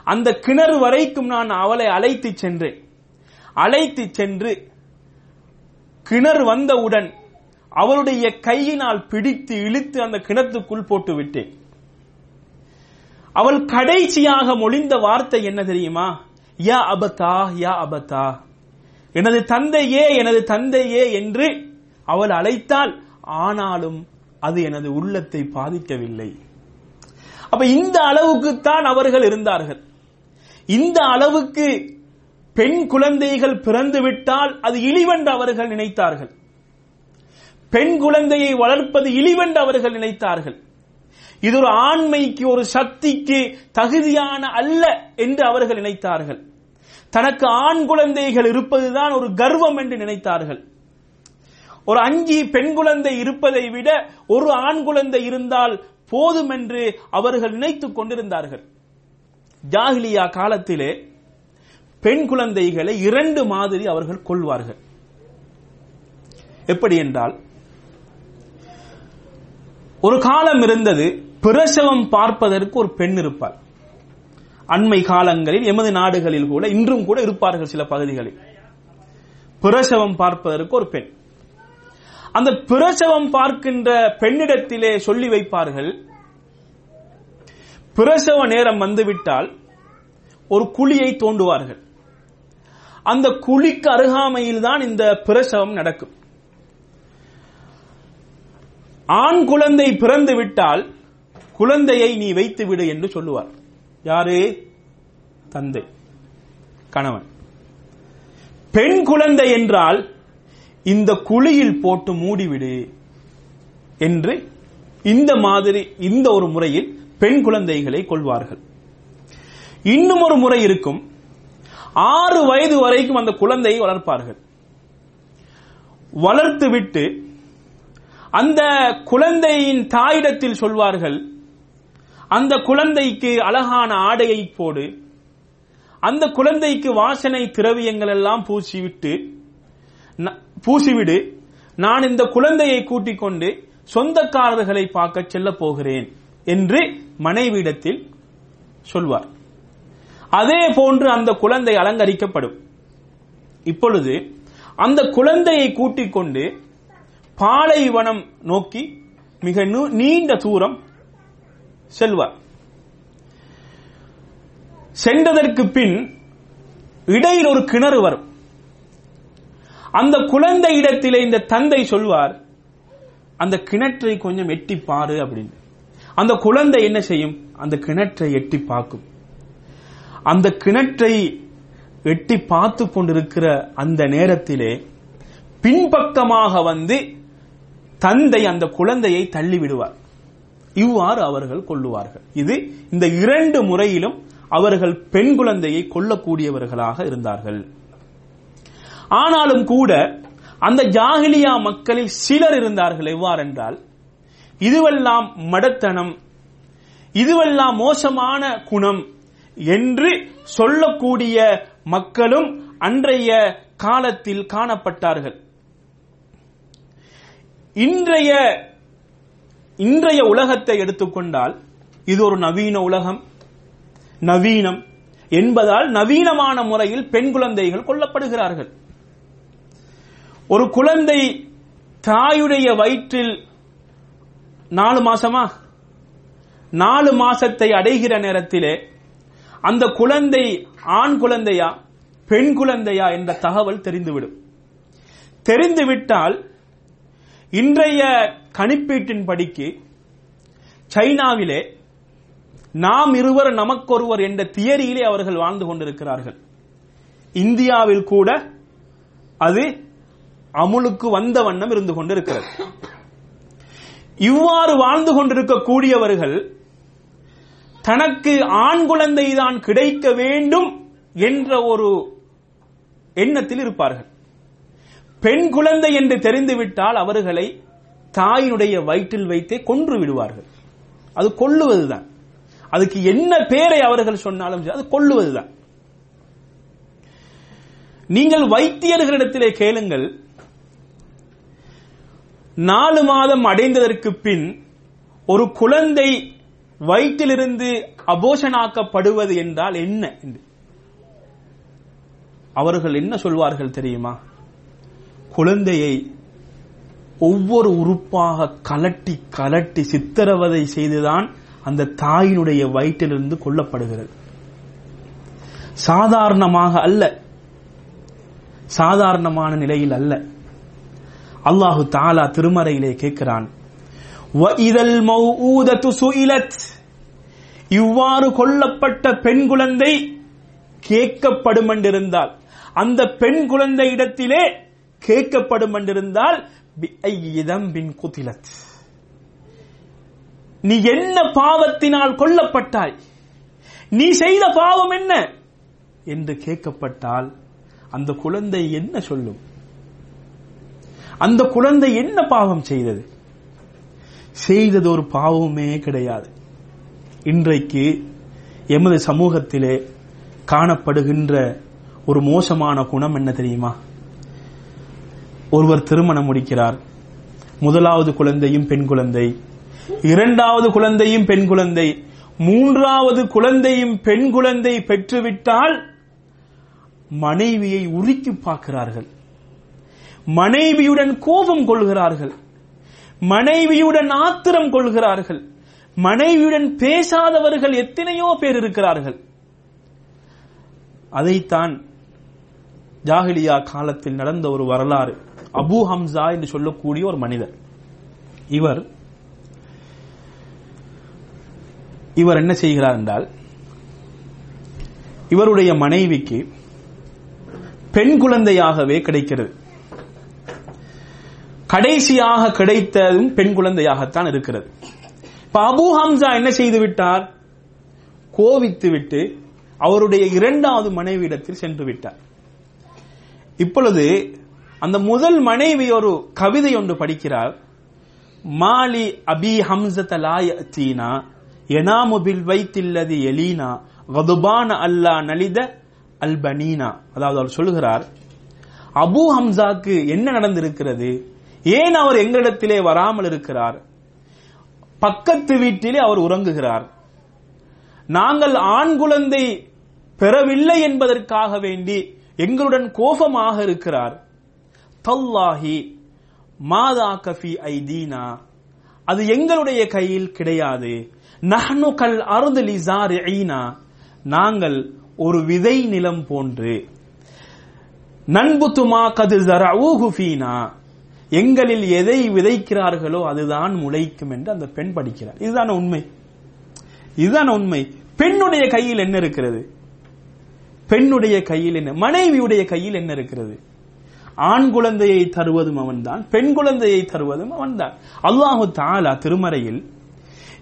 S1: அந்த கிணறு வரைக்கும் நான் அவளை அழைத்து சென்றேன். அழைத்து சென்று கிணறு வந்தவுடன் அவளுடைய கையினால் பிடித்து இழுத்து அந்த கிணத்துக்குள் போட்டு விட்டேன் அவள் கடைசியாக மொழிந்த வார்த்தை என்ன தெரியுமா? யா அபதா யா அபதா எனது தந்தையே எனது தந்தையே என்று அவள் அழைத்தால் ஆனாலும் அது எனது உள்ளத்தை பாதிக்கவில்லை. அப்ப இந்த அளவுக்குத்தான் அவர்கள் இருந்தார்கள். இந்த அளவுக்கு பெண் குழந்தைகள் பிறந்துவிட்டால் அது இழிவென்று அவர்கள் நினைத்தார்கள். பெண் குழந்தையை வளர்ப்பது இழிவென்று அவர்கள் நினைத்தார்கள். இது ஒரு ஆண்மைக்கு ஒரு சக்திக்கு தகுதியான அல்ல என்று அவர்கள் நினைத்தார்கள். தனக்கு ஆண் குழந்தைகள் இருப்பதுதான் ஒரு கர்வம் என்று நினைத்தார்கள். ஒரு அஞ்சு பெண் குழந்தை இருப்பதை விட ஒரு ஆண் குழந்தை இருந்தால் போதும் என்று அவர்கள் நினைத்துக் கொண்டிருந்தார்கள். ஜாகிலியா காலத்திலே பெண் குழந்தைகளை இரண்டு மாதிரி அவர்கள் கொள்வார்கள். எப்படி என்றால் ஒரு காலம் இருந்தது பிரசவம் பார்ப்பதற்கு ஒரு பெண் இருப்பார் அண்மை காலங்களில் எமது நாடுகளில் கூட இன்றும் கூட இருப்பார்கள் சில பகுதிகளில். பிரசவம் பார்ப்பதற்கு ஒரு பெண். அந்த பிரசவம் பார்க்கின்ற பெண்ணிடத்திலே சொல்லி வைப்பார்கள் பிரசவ நேரம் வந்துவிட்டால் ஒரு குழியை தோண்டுவார்கள். அந்த குழிக்கு அருகாமையில் தான் இந்த பிரசவம் நடக்கும். ஆண் குழந்தை பிறந்து விட்டால் குழந்தையை நீ வைத்து விடு என்று சொல்லுவார். யாரு? தந்தை. கணவன். பெண் குழந்தை என்றால் இந்த குழியில் போட்டு மூடிவிடு என்று இந்த மாதிரி இந்த ஒரு முறையில் பெண் குழந்தைகளை கொள்வார்கள். இன்னும் ஒரு முறை இருக்கும். ஆறு வயது வரைக்கும் அந்த குழந்தையை வளர்ப்பார்கள். வளர்த்துவிட்டு அந்த குழந்தையின் தாயிடத்தில் சொல்வார்கள் அந்த குழந்தைக்கு அழகான ஆடையை போடு அந்த குழந்தைக்கு வாசனை திரவியங்கள் எல்லாம் பூசிவிட்டு ந- பூசிவிடு நான் இந்த குழந்தையை கூட்டிக் கொண்டு சொந்தக்காரர்களை பார்க்க செல்ல போகிறேன் என்று மனைவியிடத்தில் சொல்வார். அதே போன்று அந்த குழந்தை அலங்கரிக்கப்படும். இப்பொழுது அந்த குழந்தையை கூட்டிக் கொண்டு பாலைவனம் நோக்கி மிக நீண்ட தூரம் செல்வார். சென்றதற்கு பின் இடையில் ஒரு கிணறு வரும். அந்த குழந்தை இடத்திலே இந்த தந்தை சொல்வார் அந்த கிணற்றை கொஞ்சம் எட்டி பாரு அப்படின்னு. அந்த குழந்தை என்ன செய்யும்? அந்த கிணற்றை எட்டி பார்க்கும். அந்த கிணற்றை எட்டி பார்த்து கொண்டிருக்கிற அந்த நேரத்திலே பின்பக்கமாக வந்து தந்தை அந்த குழந்தையை தள்ளி விடுவார் இவ்வாறு அவர்கள் கொள்ளுவார்கள். இது இந்த இரண்டு முறையிலும் அவர்கள் பெண் குழந்தையை கொல்லக்கூடியவர்களாக இருந்தார்கள். ஆனாலும் கூட அந்த ஜாகிலியா மக்களில் சிலர் இருந்தார்கள். எவ்வாறென்றால் இதுவெல்லாம் மடத்தனம் இதுவெல்லாம் மோசமான குணம் என்று சொல்லக்கூடிய மக்களும் அன்றைய காலத்தில் காணப்பட்டார்கள். இன்றைய இன்றைய உலகத்தை எடுத்துக்கொண்டால் இது ஒரு நவீன உலகம். நவீனம் என்பதால் நவீனமான முறையில் பெண் குழந்தைகள் கொல்லப்படுகிறார்கள். ஒரு குழந்தை தாயுடைய வயிற்றில் நாலு மாசமா? நாலு மாசத்தை அடைகிற நேரத்திலே அந்த குழந்தை ஆண் குழந்தையா பெண் குழந்தையா என்ற தகவல் தெரிந்துவிடும். தெரிந்துவிட்டால் இன்றைய கணிப்பீட்டின் படிக்கு சைனாவிலே நாம் இருவர் நமக்கொருவர் என்ற தியரியிலே அவர்கள் வாழ்ந்து கொண்டிருக்கிறார்கள். இந்தியாவில் கூட அது அமுலுக்கு வந்த வண்ணம் இருந்து கொண்டிருக்கிறது. இவ்வாறு வாழ்ந்து கொண்டிருக்கக்கூடியவர்கள் தனக்கு ஆண் குழந்தை தான் கிடைக்க வேண்டும் என்ற ஒரு எண்ணத்தில் இருப்பார்கள். பெண் குழந்தை என்று தெரிந்துவிட்டால் அவர்களை தாயினுடைய வயிற்றில் வைத்தே கொன்று விடுவார்கள். அது கொல்லுவதுதான். அதுக்கு என்ன பேரை அவர்கள் சொன்னாலும் அது கொல்லுவதுதான். நீங்கள் வைத்தியர்களிடத்திலே கேளுங்கள். நாலு மாதம் அடைந்ததற்கு பின் ஒரு குழந்தை வயிற்றிலிருந்து அபோஷனாக்கப்படுவது என்றால் என்ன? என்று. அவர்கள் என்ன சொல்வார்கள் தெரியுமா? குழந்தையை ஒவ்வொரு உறுப்பாக கலட்டி கலட்டி சித்திரவதை செய்துதான் அந்த தாயினுடைய வயிற்றிலிருந்து கொல்லப்படுகிறது. சாதாரணமாக அல்ல. சாதாரணமான நிலையில் அல்ல. அல்லாஹு தாலா திருமறையிலே கேட்கிறான் சுயிலத் இவ்வாறு கொல்லப்பட்ட பெண் குழந்தை கேட்கப்படும் என்றிருந்தால் அந்த பெண் குழந்தை இடத்திலே கேட்கப்படும் என்றிருந்தால் பின் குதிலத். நீ என்ன பாவத்தினால் கொல்லப்பட்டாய்? நீ செய்த பாவம் என்ன? என்று கேட்கப்பட்டால் அந்த குழந்தை என்ன சொல்லும்? அந்த குழந்தை என்ன பாவம் செய்தது? செய்தது ஒரு பாவமே கிடையாது. இன்றைக்கு எமது சமூகத்திலே காணப்படுகின்ற ஒரு மோசமான குணம் என்ன தெரியுமா? ஒருவர் திருமணம் முடிக்கிறார். முதலாவது குழந்தையும் பெண் குழந்தை. இரண்டாவது குழந்தையும் பெண் குழந்தை. மூன்றாவது குழந்தையும் பெண் குழந்தை பெற்றுவிட்டால் மனைவியை உருக்கி பார்க்கிறார்கள். மனைவியுடன் கோபம் கொள்கிறார்கள். மனைவியுடன் ஆத்திரம் கொள்கிறார்கள். மனைவியுடன் பேசாதவர்கள் எத்தனையோ பேர் இருக்கிறார்கள். அதைத்தான் ஜாகிலியா காலத்தில் நடந்த ஒரு வரலாறு. அபு ஹம்சா என்று சொல்லக்கூடிய ஒரு மனிதர். இவர் இவர் என்ன செய்கிறார் என்றால் இவருடைய மனைவிக்கு பெண் குழந்தையாகவே கிடைக்கிறது. கடைசியாக கிடைத்ததும் பெண் குழந்தையாகத்தான் இருக்கிறது. இப்ப அபு ஹம்சா என்ன செய்து விட்டார்? கோவித்து விட்டு அவருடைய இரண்டாவது மனைவியிடத்தில் சென்று விட்டார். இப்பொழுது அந்த முதல் மனைவி ஒரு கவிதை ஒன்று படிக்கிறார். மாலி அபி ஹம்சத லாயத்தீனா எனாமு பில் வைத்தில்லது எலீனா கதுபான அல்லா நலித அல்பனீனா அதாவது அவர் சொல்லுகிறார் அபு ஹம்சாக்கு என்ன நடந்திருக்கிறது? ஏன் அவர் எங்களிடத்திலே வராமல் இருக்கிறார்? பக்கத்து வீட்டிலே அவர் உறங்குகிறார். நாங்கள் ஆண் குழந்தை பெறவில்லை என்பதற்காக வேண்டி எங்களுடன் கோபமாக இருக்கிறார். தல்லாஹி மாதா கஃபி ஐதீனா. அது எங்களுடைய கையில் கிடையாது. நஹ்னு கல் அருது லிசார் நாங்கள் ஒரு விதை நிலம் போன்று. நண்புத்துமா கது ஊஹுஃபீனா எங்களில் எதை விதைக்கிறார்களோ அதுதான் முளைக்கும் என்று அந்த பெண் படிக்கிறார். இதுதான உண்மை. இதுதான உண்மை. பெண்ணுடைய கையில் என்ன இருக்கிறது? பெண்ணுடைய கையில் என்ன? மனைவியுடைய கையில் என்ன இருக்கிறது? ஆண் குழந்தையை தருவதும் அவன்தான் பெண் குழந்தையை தருவதும் அவன்தான். அல்லாஹு தாலா திருமறையில்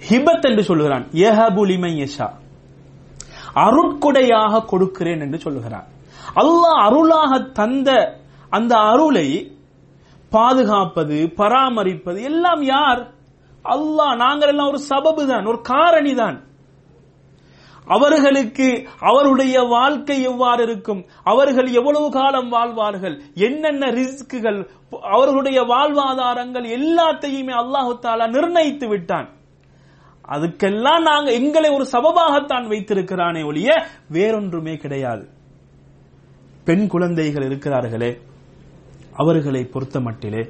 S1: ஹிபத் என்று சொல்லுகிறான். ஏஹபுலிமை யஷா. அருட்கொடையாக கொடுக்கிறேன் என்று சொல்லுகிறான். அல்லாஹ் அருளாக தந்த அந்த அருளை பாதுகாப்பது பராமரிப்பது எல்லாம் யார்? அல்லாஹ் நாங்கள் எல்லாம் ஒரு சபபு தான் ஒரு காரணி தான் அவர்களுக்கு அவருடைய வாழ்க்கை எவ்வாறு இருக்கும்? அவர்கள் எவ்வளவு காலம் வாழ்வார்கள்? என்னென்ன ரிஸ்க்குகள்? அவர்களுடைய வாழ்வாதாரங்கள் எல்லாத்தையுமே அல்லாஹு தாலா நிர்ணயித்து விட்டான். அதுக்கெல்லாம் நாங்க எங்களை ஒரு சபபாகத்தான் வைத்திருக்கிறானே ஒழிய வேறொன்றுமே கிடையாது. பெண் குழந்தைகள் இருக்கிறார்களே அவர்களை பொறுத்த மட்டிலே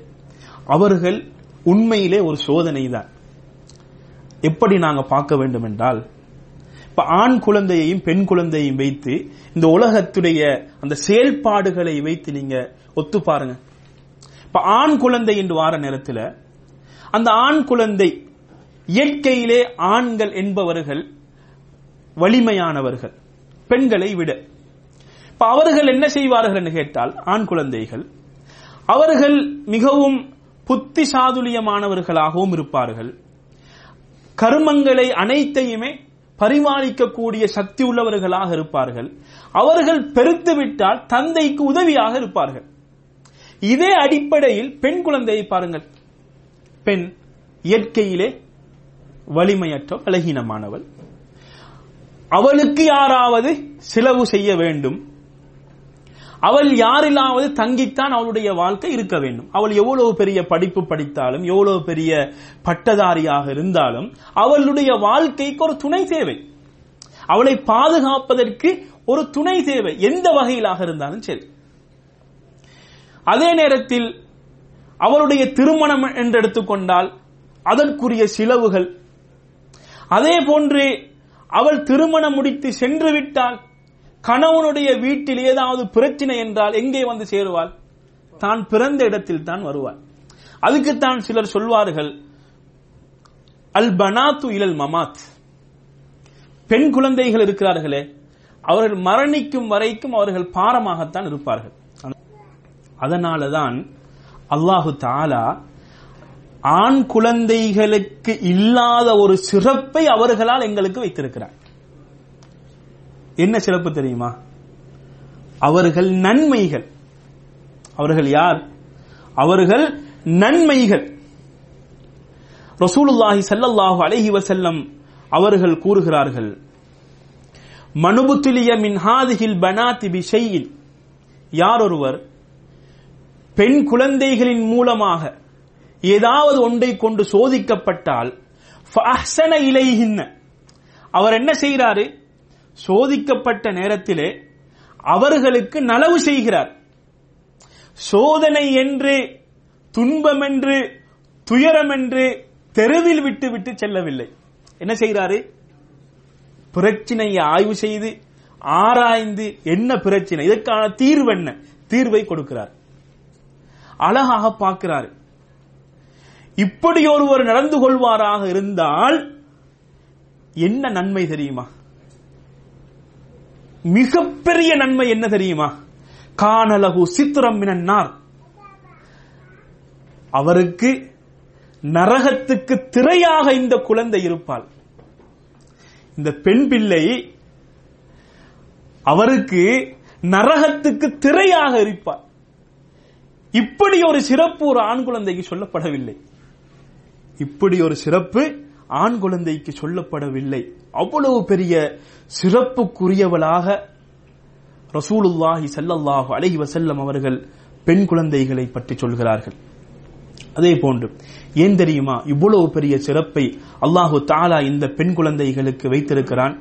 S1: அவர்கள் உண்மையிலே ஒரு சோதனை தான் எப்படி நாங்க பார்க்க வேண்டும் என்றால் இப்ப ஆண் குழந்தையையும் பெண் குழந்தையையும் வைத்து இந்த உலகத்துடைய அந்த செயல்பாடுகளை வைத்து நீங்க ஒத்து பாருங்க. இப்ப ஆண் குழந்தை என்று வார நேரத்தில் அந்த ஆண் குழந்தை இயற்கையிலே ஆண்கள் என்பவர்கள் வலிமையானவர்கள் பெண்களை விட. இப்ப அவர்கள் என்ன செய்வார்கள் என்று கேட்டால் ஆண் குழந்தைகள் அவர்கள் மிகவும் புத்தி சாதுரியமானவர்களாகவும் இருப்பார்கள். கர்மங்களை அனைத்தையுமே பரிமாணிக்கக்கூடிய சக்தி உள்ளவர்களாக இருப்பார்கள். அவர்கள் பெருத்து விட்டால் தந்தைக்கு உதவியாக இருப்பார்கள். இதே அடிப்படையில் பெண் குழந்தையை பாருங்கள். பெண் இயற்கையிலே வலிமையற்ற பலகீனமானவள். அவளுக்கு யாராவது செலவு செய்ய வேண்டும். அவள் யாரிலாவது தங்கித்தான் அவளுடைய வாழ்க்கை இருக்க வேண்டும். அவள் எவ்வளவு பெரிய படிப்பு படித்தாலும் எவ்வளவு பெரிய பட்டதாரியாக இருந்தாலும் அவளுடைய வாழ்க்கைக்கு ஒரு துணை தேவை. அவளை பாதுகாப்பதற்கு ஒரு துணை தேவை எந்த வகையிலாக இருந்தாலும் சரி. அதே நேரத்தில் அவளுடைய திருமணம் என்று எடுத்துக்கொண்டால் அதற்குரிய செலவுகள். அதே போன்று அவள் திருமணம் முடித்து சென்று விட்டால் கணவனுடைய வீட்டில் ஏதாவது பிரச்சனை என்றால் எங்கே வந்து சேருவாள்? தான் பிறந்த இடத்தில் தான் வருவாள். அதுக்குத்தான் சிலர் சொல்வார்கள் அல் பனாத்து இலல் மமாத். பெண் குழந்தைகள் இருக்கிறார்களே அவர்கள் மரணிக்கும் வரைக்கும் அவர்கள் பாரமாகத்தான் இருப்பார்கள். அதனாலதான் அல்லாஹு தாலா ஆண் குழந்தைகளுக்கு இல்லாத ஒரு சிறப்பை அவர்களால் எங்களுக்கு வைத்திருக்கிறார். என்ன சிறப்பு தெரியுமா? அவர்கள் நன்மைகள். அவர்கள் யார்? அவர்கள் நன்மைகள். ரசூலுல்லாஹி சல்லல்லாஹு அலைஹி வசல்லம் அவர்கள் கூறுகிறார்கள் மனுபுத்துலிய மின்ஹாதிகில் பனாதி பிஷையில் யார் ஒருவர்? பெண் குழந்தைகளின் மூலமாக ஏதாவது ஒன்றை கொண்டு சோதிக்கப்பட்டால் ஃபஅஹ்ஸன அவர் என்ன செய்கிறாரு? சோதிக்கப்பட்ட நேரத்திலே அவர்களுக்கு நலவு செய்கிறார். சோதனை என்று துன்பம் என்று துயரம் என்று தெருவில் விட்டு விட்டு செல்லவில்லை. என்ன செய்கிறாரு? பிரச்சனையை ஆய்வு செய்து ஆராய்ந்து என்ன பிரச்சனை இதற்கான தீர்வு என்ன? தீர்வை கொடுக்கிறார். அழகாக பார்க்கிறார். இப்படி ஒருவர் நடந்து கொள்வாராக இருந்தால் என்ன நன்மை தெரியுமா? மிகப்பெரிய நன்மை என்ன தெரியுமா? கானலகு சித்திரம் மினன்னார் அவருக்கு நரகத்துக்கு திரையாக இந்த குழந்தை இருப்பாள். இந்த பெண் பிள்ளை அவருக்கு நரகத்துக்கு திரையாக இருப்பார் இப்படி ஒரு சிறப்பு ஒரு ஆண் குழந்தைக்கு சொல்லப்படவில்லை. இப்படி ஒரு சிறப்பு ஆண் குழந்தைக்கு சொல்லப்படவில்லை. அவ்வளவு பெரிய சிறப்புக்குரியவளாக ரசூலுல்லாஹி செல்லல்லாஹு அலஹி வசல்லம் அவர்கள் பெண் குழந்தைகளை பற்றி சொல்கிறார்கள். அதே போன்று ஏன் தெரியுமா இவ்வளவு பெரிய சிறப்பை அல்லாஹு தாலா இந்த பெண் குழந்தைகளுக்கு வைத்திருக்கிறான்?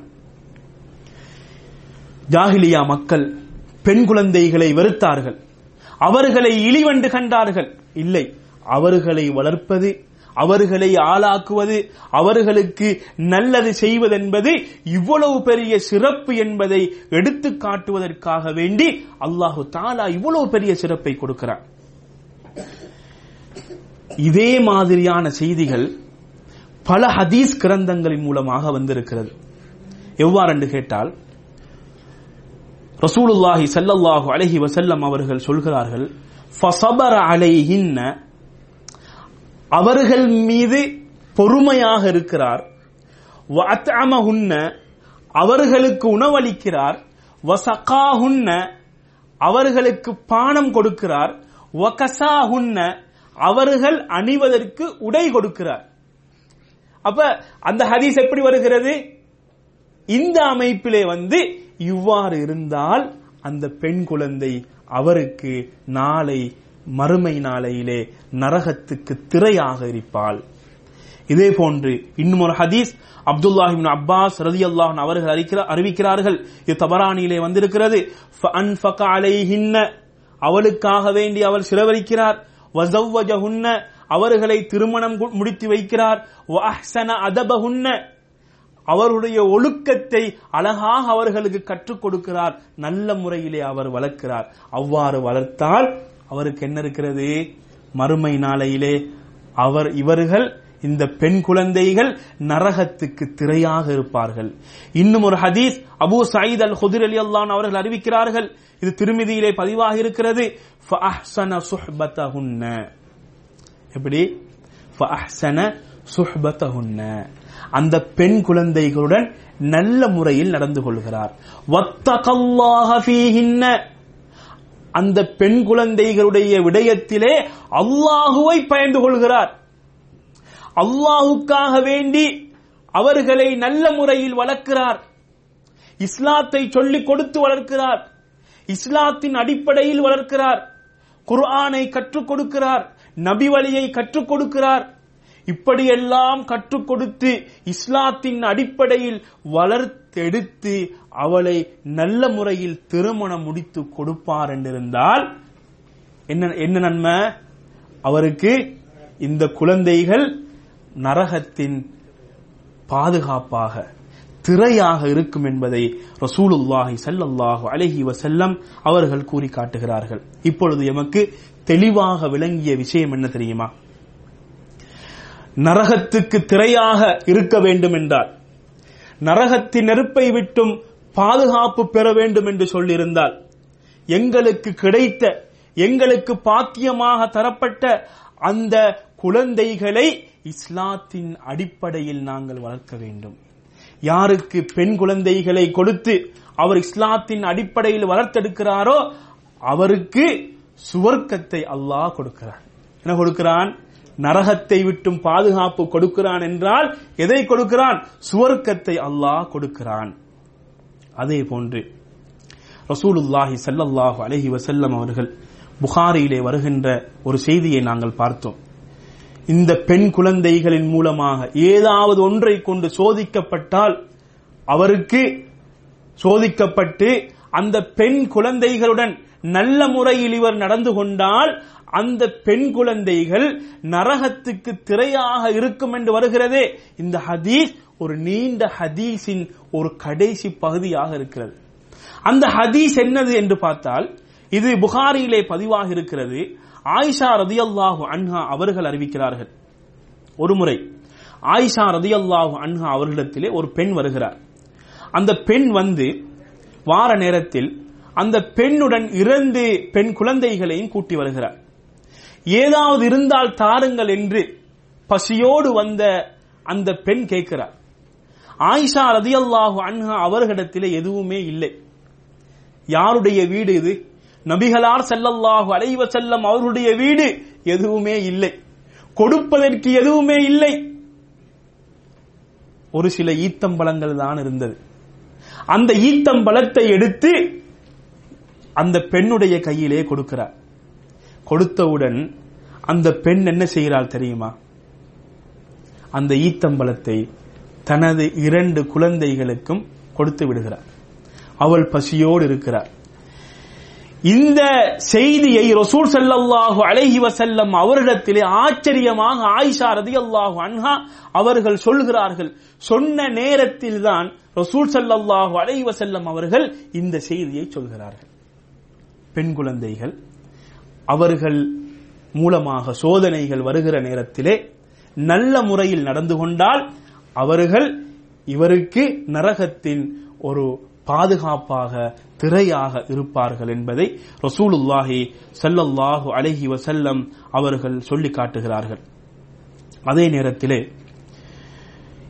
S1: ஜாகிலியா மக்கள் பெண் குழந்தைகளை வெறுத்தார்கள். அவர்களை இழிவென்று கண்டார்கள். இல்லை அவர்களை வளர்ப்பது அவர்களை ஆளாக்குவது அவர்களுக்கு நல்லது செய்வதென்பது இவ்வளவு பெரிய சிறப்பு என்பதை எடுத்து காட்டுவதற்காக வேண்டி அல்லாஹு தாலா இவ்வளவு பெரிய சிறப்பை கொடுக்கிறார் இதே மாதிரியான செய்திகள் பல ஹதீஸ் கிரந்தங்களின் மூலமாக வந்திருக்கிறது. எவ்வாறு என்று கேட்டால் ரசூலுல்லாஹி ஸல்லல்லாஹு அலஹி வசல்லம் அவர்கள் சொல்கிறார்கள் ஃபஸபர அலைஹின்ன அவர்கள் மீது பொறுமையாக இருக்கிறார். வஅத்அமஹுன்ன அவர்களுக்கு உணவளிக்கிறார். வசகாஹுன்ன அவர்களுக்கு பானம் கொடுக்கிறார். வகசாஹுன்ன அவர்கள் அணிவதற்கு உடை கொடுக்கிறார். அப்ப அந்த ஹதீஸ் எப்படி வருகிறது? இந்த அமைப்பிலே வந்து இவ்வாறு இருந்தால் அந்த பெண் குழந்தை அவருக்கு நாளை மறுமை நாளையிலே நரகத்துக்கு திரையாக இருப்பாள். இதே போன்று இன்னும் ஒரு ஹதீஸ் அப்துல்லாஹிபின் அப்பாஸ் ரதி அல்லாஹன் அவர்கள் அறிவிக்கிறார்கள். இது தபரானியிலே வந்திருக்கிறது. அவளுக்காக வேண்டி அவள் சிலவரிக்கிறார் வஸவ்வஜஹுன்ன. அவர்களை திருமணம் முடித்து வைக்கிறார். வஅஹ்ஸன அதபஹுன்ன. அவருடைய ஒழுக்கத்தை அழகாக அவர்களுக்கு கற்றுக் கொடுக்கிறார். நல்ல முறையிலே அவர் வளர்க்கிறார். அவ்வாறு வளர்த்தால் அவருக்கு என்ன இருக்கிறது? மறுமை நாளையிலே அவர் இவர்கள் இந்த பெண் குழந்தைகள் நரகத்துக்கு திரையாக இருப்பார்கள். இன்னும் ஒரு ஹதீஸ் அபு சயீத் அல் ஹுதிர் அலி அல்லான் அவர்கள் அறிவிக்கிறார்கள். இது திருமதியிலே பதிவாக இருக்கிறது. எப்படி? அந்த பெண் குழந்தைகளுடன் நல்ல முறையில் நடந்து கொள்கிறார். அந்த பெண் குழந்தைகளுடைய விடயத்திலே அல்லாஹுவை பயந்து கொள்கிறார். அல்லாஹுக்காக வேண்டி அவர்களை நல்ல முறையில் வளர்க்கிறார். இஸ்லாத்தை சொல்லிக் கொடுத்து வளர்க்கிறார். இஸ்லாத்தின் அடிப்படையில் வளர்க்கிறார். குர்ஆனை கற்றுக் கொடுக்கிறார். நபி வழியை கற்றுக் கொடுக்கிறார். இப்படியெல்லாம் கற்றுக் கொடுத்து இஸ்லாத்தின் அடிப்படையில் வளர்த்தெடுத்து அவளை நல்ல முறையில் திருமணம் முடித்து கொடுப்பார் என்றிருந்தால் என்ன என்ன நன்மை? அவருக்கு இந்த குழந்தைகள் நரகத்தின் பாதுகாப்பாக திரையாக இருக்கும் என்பதை ரசூலுல்லாஹி ஸல்லல்லாஹு அலஹி வசல்லம் அவர்கள் கூறி காட்டுகிறார்கள் இப்பொழுது எமக்கு தெளிவாக விளங்கிய விஷயம் என்ன தெரியுமா? நரகத்துக்கு திரையாக இருக்க வேண்டும் என்றார் நரகத்தின் நெருப்பை விட்டும் பாதுகாப்பு பெற வேண்டும் என்று சொல்லியிருந்தால் எங்களுக்கு கிடைத்த எங்களுக்கு பாக்கியமாக தரப்பட்ட அந்த குழந்தைகளை இஸ்லாத்தின் அடிப்படையில் நாங்கள் வளர்க்க வேண்டும். யாருக்கு பெண் குழந்தைகளை கொடுத்து அவர் இஸ்லாத்தின் அடிப்படையில் வளர்த்தெடுக்கிறாரோ அவருக்கு சுவர்க்கத்தை அல்லாஹ் கொடுக்கிறார் என்ன கொடுக்கிறான்? நரகத்தை விட்டும் பாதுகாப்பு கொடுக்கிறான் என்றால் எதை கொடுக்கிறான்? சுவர்க்கத்தை அல்லாஹ் கொடுக்கிறான். அதே போன்று ரசூலுல்லாஹி சல்லல்லாஹு அலஹி வசல்லம் அவர்கள் புகாரியிலே வருகின்ற ஒரு செய்தியை நாங்கள் பார்த்தோம். இந்த பெண் குழந்தைகளின் மூலமாக ஏதாவது ஒன்றை கொண்டு சோதிக்கப்பட்டால் அவருக்கு சோதிக்கப்பட்டு அந்த பெண் குழந்தைகளுடன் நல்ல முறையில் இவர் நடந்து கொண்டால் அந்த பெண் குழந்தைகள் நரகத்துக்கு திரையாக இருக்கும் என்று வருகிறதே. இந்த ஹதீஸ் ஒரு நீண்ட ஹதீஸின் ஒரு கடைசி பகுதியாக இருக்கிறது. அந்த ஹதீஸ் என்னது என்று பார்த்தால் இது புகாரியிலே பதிவாக இருக்கிறது. ஆயிஷா ரதியல்லாஹு அன்ஹா அவர்கள் அறிவிக்கிறார்கள். ஒருமுறை ஆயிஷா ரதியல்லாஹு அன்ஹா அவர்களிடத்திலே ஒரு பெண் வருகிறார். அந்த பெண் வந்து வார நேரத்தில் அந்த பெண்ணுடன் இரண்டு பெண் குழந்தைகளையும் கூட்டி வருகிறார். ஏதாவது இருந்தால் தாருங்கள் என்று பசியோடு வந்த அந்த பெண் கேட்கிறார். ஆயிஷா ரதியல்லாஹு அன்ஹா அவர்களிடத்தில் எதுவுமே இல்லை. யாருடைய வீடு இது? நபிகளார் செல்லல்லாஹு அலைவ செல்லம் அவர்களுடைய வீடு எதுவுமே இல்லை. கொடுப்பதற்கு எதுவுமே இல்லை. ஒரு சில ஈத்தம்பழங்கள் தான் இருந்தது. அந்த ஈத்தம்பழத்தை எடுத்து அந்த பெண்ணுடைய கையிலே கொடுக்கிறார். கொடுத்தவுடன் அந்த பெண் என்ன செய்கிறாள் தெரியுமா? அந்த ஈத்தம்பலத்தை தனது இரண்டு குழந்தைகளுக்கும் கொடுத்து விடுகிறார். அவள் பசியோடு இருக்கிறார். இந்த செய்தியை ரசூல் செல்லல்லாஹு அலைஹி வசல்லம் அவரிடத்திலே ஆச்சரியமாக ஆயிஷா ரதியல்லாஹு அன்ஹா அவர்கள் சொல்கிறார்கள். சொன்ன நேரத்தில் தான் ரசூல் செல்லல்லாஹு அலைஹி வசல்லம் அவர்கள் இந்த செய்தியை சொல்கிறார்கள். பெண் குழந்தைகள் அவர்கள் மூலமாக சோதனைகள் வருகிற நேரத்திலே நல்ல முறையில் நடந்து கொண்டால் அவர்கள் இவருக்கு நரகத்தின் ஒரு பாதுகாப்பாக திரையாக இருப்பார்கள் என்பதை ரசூலுல்லாஹி சல்லல்லாஹு அலஹி வசல்லம் அவர்கள் சொல்லி காட்டுகிறார்கள். அதே நேரத்திலே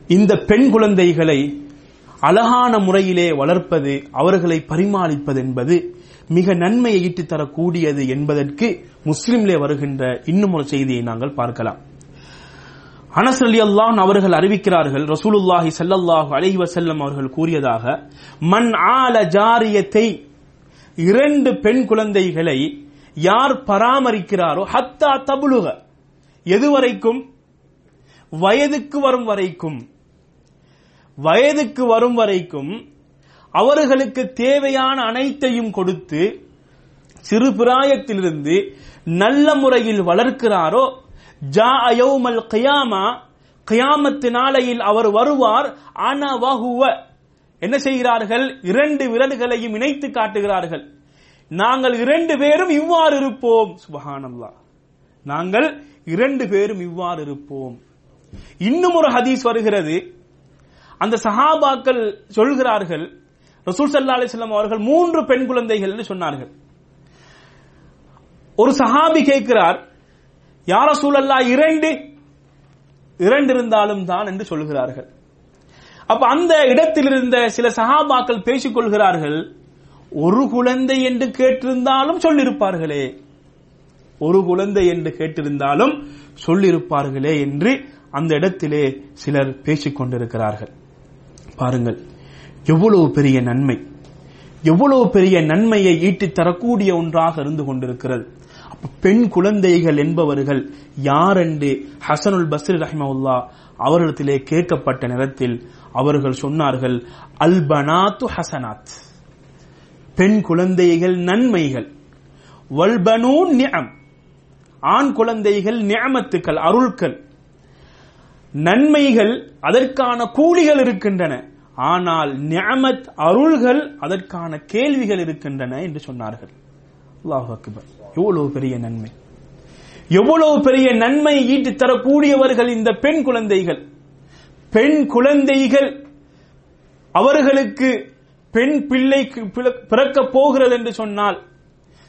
S1: இந்த பெண் குழந்தைகளை அழகான முறையிலே வளர்ப்பது அவர்களை பரிமாளிப்பது என்பது மிக நன்மையை ஈட்டித் தரக்கூடியது என்பதற்கு முஸ்லிம்லே வருகின்ற இன்னும் ஒரு செய்தியை நாங்கள் பார்க்கலாம். அனஸ் அலி அல்லாஹ் அவர்கள் அறிவிக்கிறார்கள் ரசூலுல்லாஹி ஸல்லல்லாஹு அலைஹி வசல்லம் அவர்கள் கூறியதாக மண் ஆல ஜாரியத்தை இரண்டு பெண் குழந்தைகளை யார் பராமரிக்கிறாரோ ஹத்தா தபுலுக எதுவரைக்கும்? வயதுக்கு வரும் வரைக்கும் வயதுக்கு வரும் வரைக்கும் அவர்களுக்கு தேவையான அனைத்தையும் கொடுத்து சிறு பிராயத்திலிருந்து நல்ல முறையில் வளர்க்கிறாரோ ஜா அயோமல் கயாமா கயாமத்து நாளையில் அவர் வருவார் ஆனா வஹுவ. என்ன செய்கிறார்கள்? இரண்டு விரல்களையும் இணைத்து காட்டுகிறார்கள். நாங்கள் இரண்டு பேரும் இவ்வாறு இருப்போம். சுபஹானல்லா நாங்கள் இரண்டு பேரும் இவ்வாறு இருப்போம். இன்னும் ஒரு ஹதீஸ் வருகிறது. அந்த சஹாபாக்கள் சொல்கிறார்கள் ரசூல் சல்லா அலிஸ்லாம் அவர்கள் மூன்று பெண் குழந்தைகள் என்று சொன்னார்கள். ஒரு சஹாபி கேட்கிறார் யார சூழல்லா இரண்டு இரண்டு இருந்தாலும் தான் என்று சொல்கிறார்கள். அப்ப அந்த இடத்தில் இருந்த சில சஹாபாக்கள் பேசிக் கொள்கிறார்கள் ஒரு குழந்தை என்று கேட்டிருந்தாலும் சொல்லிருப்பார்களே ஒரு குழந்தை என்று கேட்டிருந்தாலும் சொல்லிருப்பார்களே என்று அந்த இடத்திலே சிலர் பேசிக் கொண்டிருக்கிறார்கள். பாருங்கள். எவ்வளவு பெரிய நன்மை. எவ்வளவு பெரிய நன்மையை ஈட்டித் தரக்கூடிய ஒன்றாக இருந்து கொண்டிருக்கிறது. பெண் குழந்தைகள் என்பவர்கள் யார் என்று ஹசனுல் பஸ்ரி ரஹ்மவுல்லா அவர்களிடத்திலே கேட்கப்பட்ட நேரத்தில் அவர்கள் சொன்னார்கள் அல்பனாத்து ஹசனாத். பெண் குழந்தைகள் நன்மைகள். வல்பனூ நியம் ஆண் குழந்தைகள் நியமத்துக்கள் அருள்கள். நன்மைகள் அதற்கான கூலிகள் இருக்கின்றன. ஆனால் நியமத் அருள்கள் அதற்கான கேள்விகள் இருக்கின்றன என்று சொன்னார்கள். அல்லாஹ் அக்பர். எவ்வளவு பெரிய நன்மை. எவ்வளவு பெரிய நன்மை ஈட்டு தரக்கூடியவர்கள் இந்த பெண் குழந்தைகள். பெண் குழந்தைகள் அவர்களுக்கு பெண் பிள்ளைக்கு பிறக்க போகிறது என்று சொன்னால்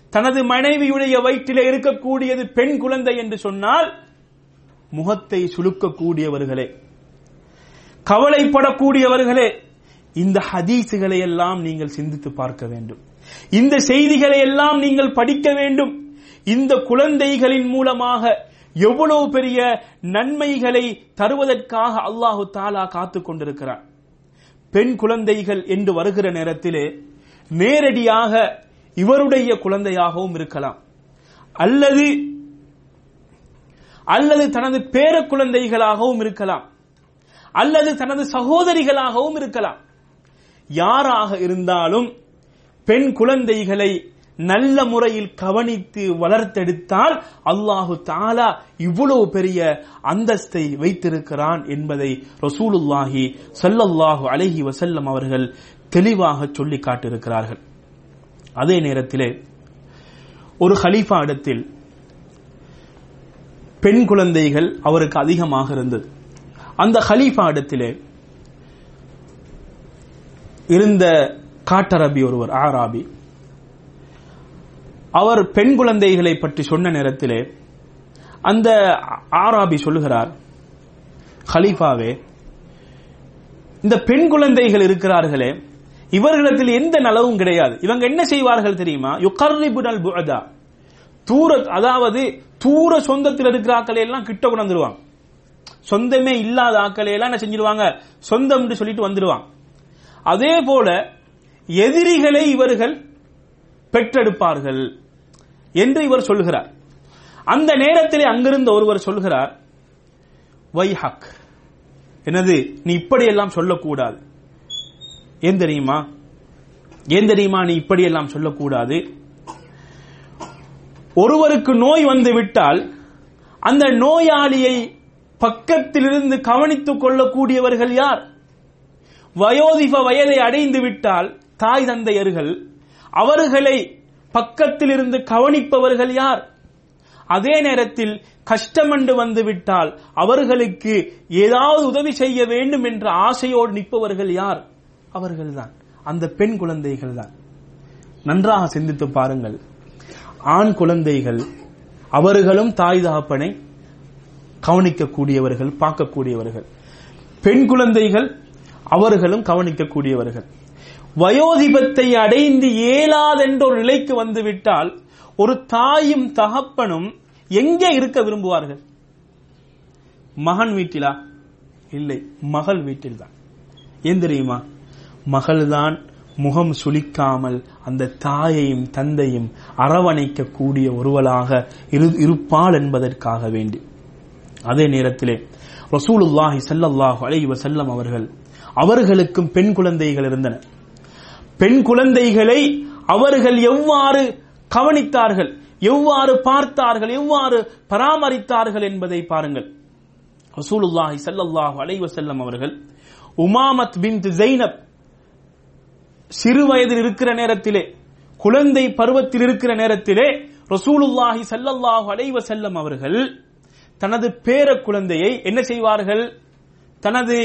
S1: தனது மனைவியுடைய வயிற்றிலே இருக்கக்கூடியது பெண் குழந்தை என்று சொன்னால் முகத்தை சுலுக்கக்கூடியவர்களே கவலைப்படக்கூடியவர்களே இந்த ஹதீசுகளை எல்லாம் நீங்கள் சிந்தித்து பார்க்க வேண்டும். இந்த செய்திகளை எல்லாம் நீங்கள் படிக்க வேண்டும். இந்த குழந்தைகளின் மூலமாக எவ்வளவு பெரிய நன்மைகளை தருவதற்காக அல்லாஹு தாலா காத்துக் கொண்டிருக்கிறார் பெண் குழந்தைகள் என்று வருகிற நேரத்திலே நேரடியாக இவருடைய குழந்தையாகவும் இருக்கலாம். அல்லது அல்லது தனது பேர குழந்தைகளாகவும் இருக்கலாம். அல்லது தனது சகோதரிகளாகவும் இருக்கலாம். யாராக இருந்தாலும் பெண் குழந்தைகளை நல்ல முறையில் கவனித்து வளர்த்தெடுத்தால் அல்லாஹு தாலா இவ்வளவு பெரிய அந்தஸ்தை வைத்திருக்கிறான் என்பதை ரசூலுல்லாஹி சல்லல்லாஹு அலஹி வசல்லம் அவர்கள் தெளிவாக சொல்லி காட்டியிருக்கிறார்கள். அதே நேரத்திலே ஒரு ஹலீஃபா இடத்தில் பெண் குழந்தைகள் அவருக்கு அதிகமாக இருந்தது. அந்த ஹலீஃபா இடத்திலே இருந்த காட்டரபி ஒருவர் ஆராபி அவர் பெண் குழந்தைகளை பற்றி சொன்ன நேரத்திலே அந்த ஆராபி சொல்லுகிறார் ஹலீஃபாவே இந்த பெண் குழந்தைகள் இருக்கிறார்களே இவர்களிடத்தில் எந்த நலவும் கிடையாது. இவங்க என்ன செய்வார்கள் தெரியுமா? யுகர்ரிபுனல் புஅதா. தூர அதாவது தூர சொந்தத்தில் இருக்கிற எல்லாம் கிட்ட கொண்டாந்துருவாங்க சொந்தமே இல்லாத ஆக்களை எல்லாம் என்ன செஞ்சிருவாங்க? சொந்தம் சொல்லிட்டு வந்துடுவான் அதே போல எதிரிகளை இவர்கள் பெற்றெடுப்பார்கள் என்று இவர் சொல்கிறார் அந்த நேரத்திலே அங்கிருந்த ஒருவர் சொல்கிறார் வைஹக். என்னது? நீ இப்படியெல்லாம் சொல்லக்கூடாது. ஏன் தெரியுமா? ஏன் தெரியுமா? நீ இப்படியெல்லாம் சொல்லக்கூடாது. ஒருவருக்கு நோய் வந்து விட்டால் அந்த நோயாளியை பக்கத்திலிருந்து கவனித்துக் கொள்ளக்கூடியவர்கள் யார்? வயோதிப வயதை அடைந்து விட்டால் தாய் தந்தையர்கள் அவர்களை பக்கத்திலிருந்து கவனிப்பவர்கள் யார்? அதே நேரத்தில் கஷ்டமண்டு வந்துவிட்டால் அவர்களுக்கு ஏதாவது உதவி செய்ய வேண்டும் என்ற ஆசையோடு நிற்பவர்கள் யார்? அவர்கள்தான். அந்த பெண் குழந்தைகள் தான். நன்றாக சிந்தித்து பாருங்கள். ஆண் குழந்தைகள் அவர்களும் தாய் தகப்பனை கவனிக்கக்கூடியவர்கள் பார்க்கக்கூடியவர்கள். பெண் குழந்தைகள் அவர்களும் கவனிக்கக்கூடியவர்கள். வயோதிபத்தை அடைந்து இயலாதென்ற ஒரு நிலைக்கு வந்துவிட்டால் ஒரு தாயும் தகப்பனும் எங்கே இருக்க விரும்புவார்கள்? மகன் வீட்டிலா? இல்லை மகள் வீட்டில்தான். ஏன் தெரியுமா? மகள்தான் முகம் சுளிக்காமல் அந்த தாயையும் தந்தையும் அரவணைக்க கூடிய ஒருவளாக இரு- இருப்பாள் என்பதற்காக வேண்டி. அதே நேரத்திலே ரசூலுல்லாஹி ஸல்லல்லாஹு அலைஹி வசல்லம் அவர்கள் அவர்களுக்கும் பெண் குழந்தைகள் இருந்தன. பெண் குழந்தைகளை அவர்கள் எவ்வாறு கவனித்தார்கள் எவ்வாறு பார்த்தார்கள் எவ்வாறு பராமரித்தார்கள் என்பதை பாருங்கள். ரசூலுல்லாஹி ஸல்லல்லாஹு அலைஹி வசல்லம் அவர்கள் உமாமத் பின்த் ஜெய்னப் சிறு வயதில் இருக்கிற நேரத்திலே குழந்தை பருவத்தில் இருக்கிற நேரத்திலே ரசூலுல்லாஹி ஸல்லல்லாஹு அலைஹி செல்லம் அவர்கள் தனது பேர குழந்தையை என்ன செய்வார்கள்? தனது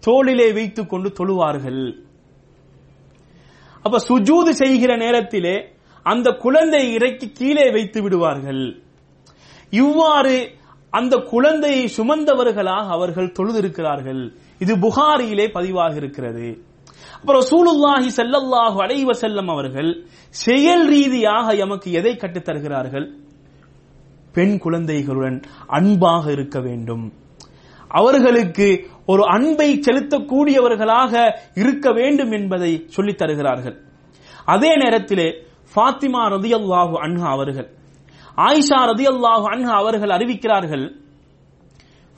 S1: தோளிலே வைத்துக் கொண்டு தொழுவார்கள். அப்ப சுஜூது செய்கிற நேரத்திலே அந்த குழந்தையை இறக்கி கீழே வைத்து விடுவார்கள். இவ்வாறு அந்த குழந்தையை சுமந்தவர்களாக அவர்கள் தொழுதிருக்கிறார்கள். இது புகாரியிலே பதிவாக இருக்கிறது. அப்புறம் சூளுல்லாஹி செல்லல்லாஹு அடைவ செல்லம் அவர்கள் செயல் ரீதியாக எமக்கு எதை கற்றுத்தருகிறார்கள்? பெண் குழந்தைகளுடன் அன்பாக இருக்க வேண்டும். அவர்களுக்கு ஒரு அன்பை செலுத்தக்கூடியவர்களாக இருக்க வேண்டும் என்பதை சொல்லித் தருகிறார்கள். அதே நேரத்திலே ஃபாத்திமா ரதியல்லாஹு அன்ஹா அவர்கள் ஆயிஷா ரதியல்லாஹு அன்ஹா அவர்கள் அறிவிக்கிறார்கள்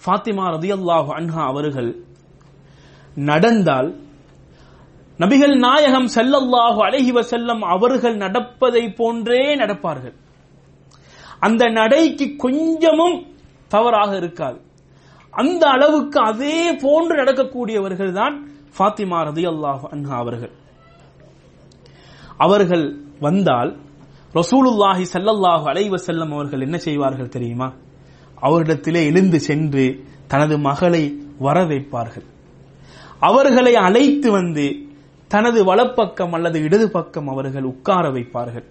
S1: ஃபாத்திமா ரதியல்லாஹு அன்ஹா அவர்கள் நடந்தால் நபிகள் நாயகம் செல்லல்லாஹு அழகிவ செல்லம் அவர்கள் நடப்பதை போன்றே நடப்பார்கள். அந்த நடைக்கு கொஞ்சமும் தவறாக இருக்காது. அந்த அளவுக்கு அதே போன்று நடக்கக்கூடியவர்கள் தான் ஃபாத்திமா ரதியல்லாஹு அன்ஹா அவர்கள். அவர்கள் வந்தால் ரசூலுல்லாஹி சல்லல்லாஹு அலைவ செல்லம் அவர்கள் என்ன செய்வார்கள் தெரியுமா? அவரிடத்திலே எழுந்து சென்று தனது மகளை வர வைப்பார்கள் அவர்களை அழைத்து வந்து தனது வலப்பக்கம் அல்லது இடது பக்கம் அவர்கள் உட்கார வைப்பார்கள்.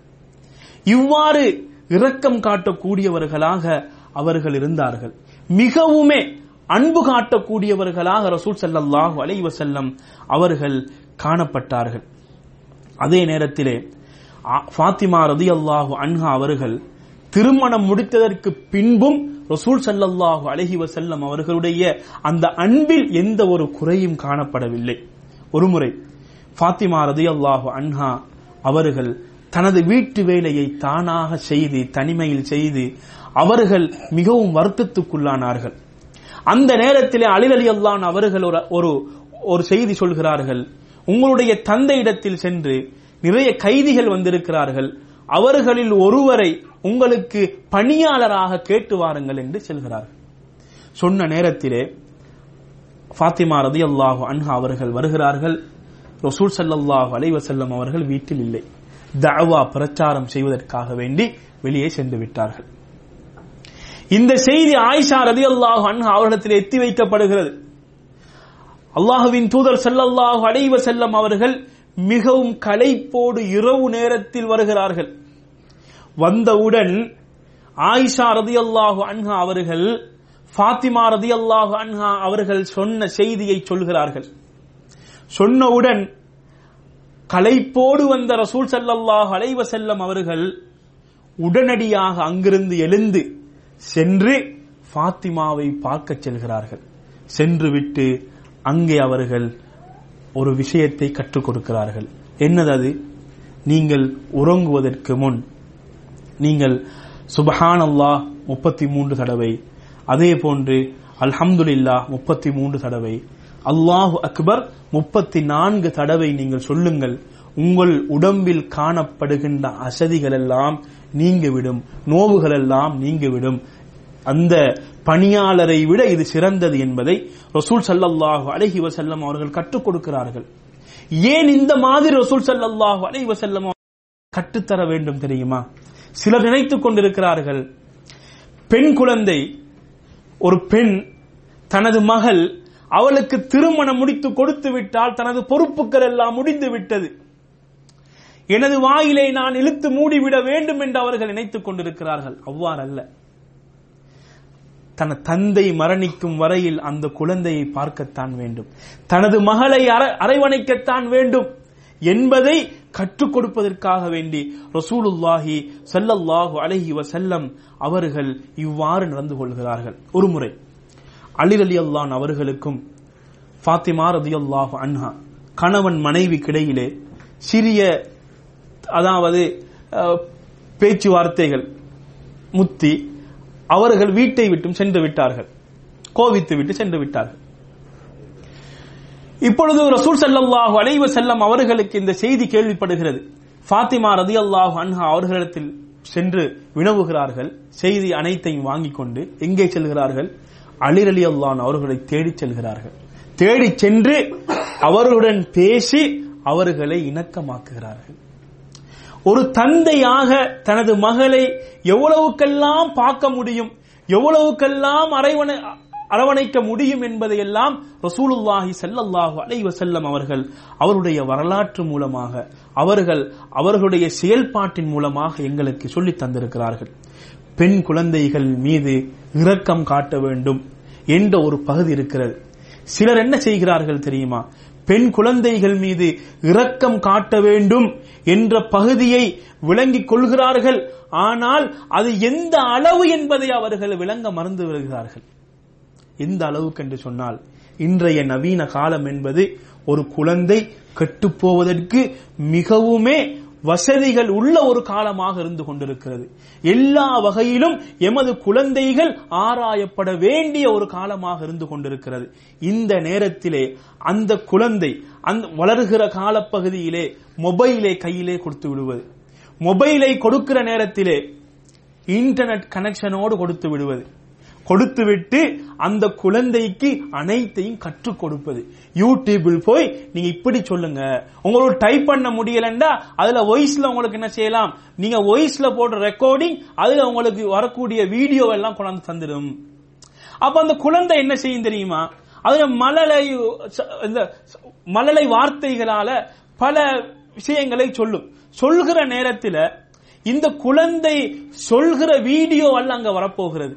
S1: இவ்வாறு இரக்கம் காட்டக்கூடியவர்களாக அவர்கள் இருந்தார்கள். மிகவுமே அன்பு காட்டக்கூடியவர்களாக ரசூல் ஸல்லல்லாஹு அலைஹி செல்லம் அவர்கள் காணப்பட்டார்கள். அதே நேரத்திலே ஆ- ஃபாத்திமா ரதியல்லாஹு அன்ஹா அவர்கள் திருமணம் முடித்ததற்கு பின்பும் ரசூல் ஸல்லல்லாஹு அலைஹி வசல்லம் அவர்களுடைய அந்த அன்பில் எந்த ஒரு குறையும் காணப்படவில்லை. ஒருமுறை ஃபாத்திமா ரதி அல்லாஹு அன்ஹா அவர்கள் தனது வீட்டு வேலையை தானாக செய்து தனிமையில் செய்து அவர்கள் மிகவும் வருத்தத்துக்குள்ளானார்கள். அந்த நேரத்திலே அலில் அவர்கள் ஒரு ஒரு செய்தி சொல்கிறார்கள். உங்களுடைய தந்தையிடத்தில் சென்று நிறைய கைதிகள் வந்திருக்கிறார்கள். அவர்களில் ஒருவரை உங்களுக்கு பணியாளராக கேட்டு வாருங்கள் என்று செல்கிறார்கள். சொன்ன நேரத்திலே ஃபாத்திமா ரதியல்லாஹு அன்ஹா அவர்கள் வருகிறார்கள். ரசூல் சல்லாஹு அலைவசல்லம் அவர்கள் வீட்டில் இல்லை. தவா பிரச்சாரம் செய்வதற்காக வேண்டி வெளியே சென்று விட்டார்கள். இந்த செய்தி ஆயிஷா ரதியல்லாஹு அன்ஹா அவர்களிடத்தில் எத்தி வைக்கப்படுகிறது. அல்லாஹுவின் தூதர் செல்லல்லாஹு அடைவ செல்லம் அவர்கள் மிகவும் களைப்போடு இரவு நேரத்தில் வருகிறார்கள். வந்தவுடன் ஆயிஷா ரதி அல்லாஹு அன்ஹா அவர்கள் ஃபாத்திமா ரதி அல்லாஹு அன்ஹா அவர்கள் சொன்ன செய்தியை சொல்கிறார்கள். சொன்னவுடன் களைப்போடு வந்த ரசூல் செல்லல்லாஹ் அலைவ செல்லம் அவர்கள் உடனடியாக அங்கிருந்து எழுந்து சென்று ஃபாத்திமாவை பார்க்க செல்கிறார்கள். சென்று விட்டு அங்கே அவர்கள் ஒரு விஷயத்தை கற்றுக் கொடுக்கிறார்கள். என்னது அது? நீங்கள் உறங்குவதற்கு முன் நீங்கள் சுபஹான் அல்லாஹ் முப்பத்தி மூன்று தடவை அதே போன்று அல்ஹம்துல்லா முப்பத்தி மூன்று தடவை அல்லாஹு அக்பர் முப்பத்தி நான்கு தடவை நீங்கள் சொல்லுங்கள் உங்கள் உடம்பில் காணப்படுகின்ற அசதிகள் எல்லாம் நீங்கிவிடும் நோவுகள் எல்லாம் நீங்கிவிடும். அந்த பணியாளரை விட இது சிறந்தது என்பதை ரசூல் சல்லாஹு அலஹி வசல்லம் அவர்கள் கற்றுக் கொடுக்கிறார்கள். ஏன் இந்த மாதிரி ரசூல் சல்லாஹு அலஹி வசல்லம் கற்றுத்தர வேண்டும் தெரியுமா? சிலர் நினைத்துக் கொண்டிருக்கிறார்கள் பெண் குழந்தை ஒரு பெண் தனது மகள் அவளுக்கு திருமணம் முடித்து கொடுத்து விட்டால் தனது பொறுப்புகள் எல்லாம் முடிந்து விட்டது. எனது வாயிலை நான் இழுத்து மூடிவிட வேண்டும் என்று அவர்கள் நினைத்துக் கொண்டிருக்கிறார்கள். அவ்வாறல்ல தன தந்தை மரணிக்கும் வரையில் அந்த குழந்தையை பார்க்கத்தான் வேண்டும். தனது மகளை அரவணைக்கத்தான் வேண்டும் என்பதை கற்றுக் கொடுப்பதற்காக வேண்டி ரசூலுல்லாஹி சல்லல்லாஹு அலஹி வசல்லம் அவர்கள் இவ்வாறு நடந்து கொள்கிறார்கள். ஒரு முறை. அலி அலி அல்லான் அவர்களுக்கும் ஃபாத்திமா ரதியல்லாஹு அன்ஹா கணவன் மனைவி கிடையிலே சிறிய அதாவது பேச்சுவார்த்தைகள் முத்தி அவர்கள் வீட்டை விட்டும் சென்று விட்டார்கள். கோவித்து விட்டு சென்று விட்டார்கள். இப்பொழுது ரசூல் ஸல்லல்லாஹு அலைவ செல்லம் அவர்களுக்கு இந்த செய்தி கேள்விப்படுகிறது. ஃபாத்திமா ரதியல்லாஹு அன்ஹா அவர்களிடத்தில் சென்று வினவுகிறார்கள். செய்தி அனைத்தையும் வாங்கிக் கொண்டு எங்கே செல்கிறார்கள்? அலிர் அலி அல்லான் அவர்களை தேடிச் செல்கிறார்கள். தேடிச் சென்று அவர்களுடன் பேசி அவர்களை இணக்கமாக்குகிறார்கள். ஒரு தந்தையாக தனது மகளை எவ்வளவுக்கெல்லாம் பார்க்க முடியும் எவ்வளவுக்கெல்லாம் அரைவன அரவணைக்க முடியும் என்பதையெல்லாம் ரசூலுல்லாஹி செல்லல்லாஹு அலைவ செல்லம் அவர்கள் அவருடைய வரலாற்று மூலமாக அவர்கள் அவர்களுடைய செயல்பாட்டின் மூலமாக எங்களுக்கு சொல்லித் தந்திருக்கிறார்கள். பெண் குழந்தைகள் மீது இரக்கம் காட்ட வேண்டும் என்ற ஒரு பகுதி இருக்கிறது. சிலர் என்ன செய்கிறார்கள் தெரியுமா? பெண் குழந்தைகள் மீது இரக்கம் காட்ட வேண்டும் என்ற பகுதியை விளங்கிக் கொள்கிறார்கள். ஆனால் அது எந்த அளவு என்பதை அவர்கள் விளங்க மறந்து வருகிறார்கள் எந்த அளவுக்கு என்று சொன்னால் இன்றைய நவீன காலம் என்பது ஒரு குழந்தை கெட்டுப்போவதற்கு மிகவுமே வசதிகள் உள்ள ஒரு காலமாக இருந்து கொண்டிருக்கிறது. எல்லா வகையிலும் எமது குழந்தைகள் ஆராயப்பட வேண்டிய ஒரு காலமாக இருந்து கொண்டிருக்கிறது. இந்த நேரத்திலே அந்த குழந்தை அந்த வளர்கிற காலப்பகுதியிலே மொபைலை கையிலே கொடுத்து விடுவது. மொபைலை கொடுக்கிற நேரத்திலே இன்டர்நெட் கனெக்ஷனோடு கொடுத்து விடுவது. கொடுத்துவிட்டு அந்த குழந்தைக்கு அனைத்தையும் கற்றுக் கொடுப்பது. யூடியூபில் போய் நீங்க இப்படி சொல்லுங்க. உங்களுக்கு டைப் பண்ண முடியலண்டா அதுல வாய்ஸ்ல உங்களுக்கு என்ன செய்யலாம்? நீங்க வாய்ஸ்ல போடுற ரெக்கார்டிங் அதுல உங்களுக்கு வரக்கூடிய வீடியோ எல்லாம் கொண்டாந்து தந்துடும் அப்ப அந்த குழந்தை என்ன செய்யும் தெரியுமா? அதுல மலலை இந்த மலலை வார்த்தைகளால பல விஷயங்களை சொல்லும். சொல்கிற நேரத்தில் இந்த குழந்தை சொல்கிற வீடியோ அல்ல அங்க வரப்போகிறது.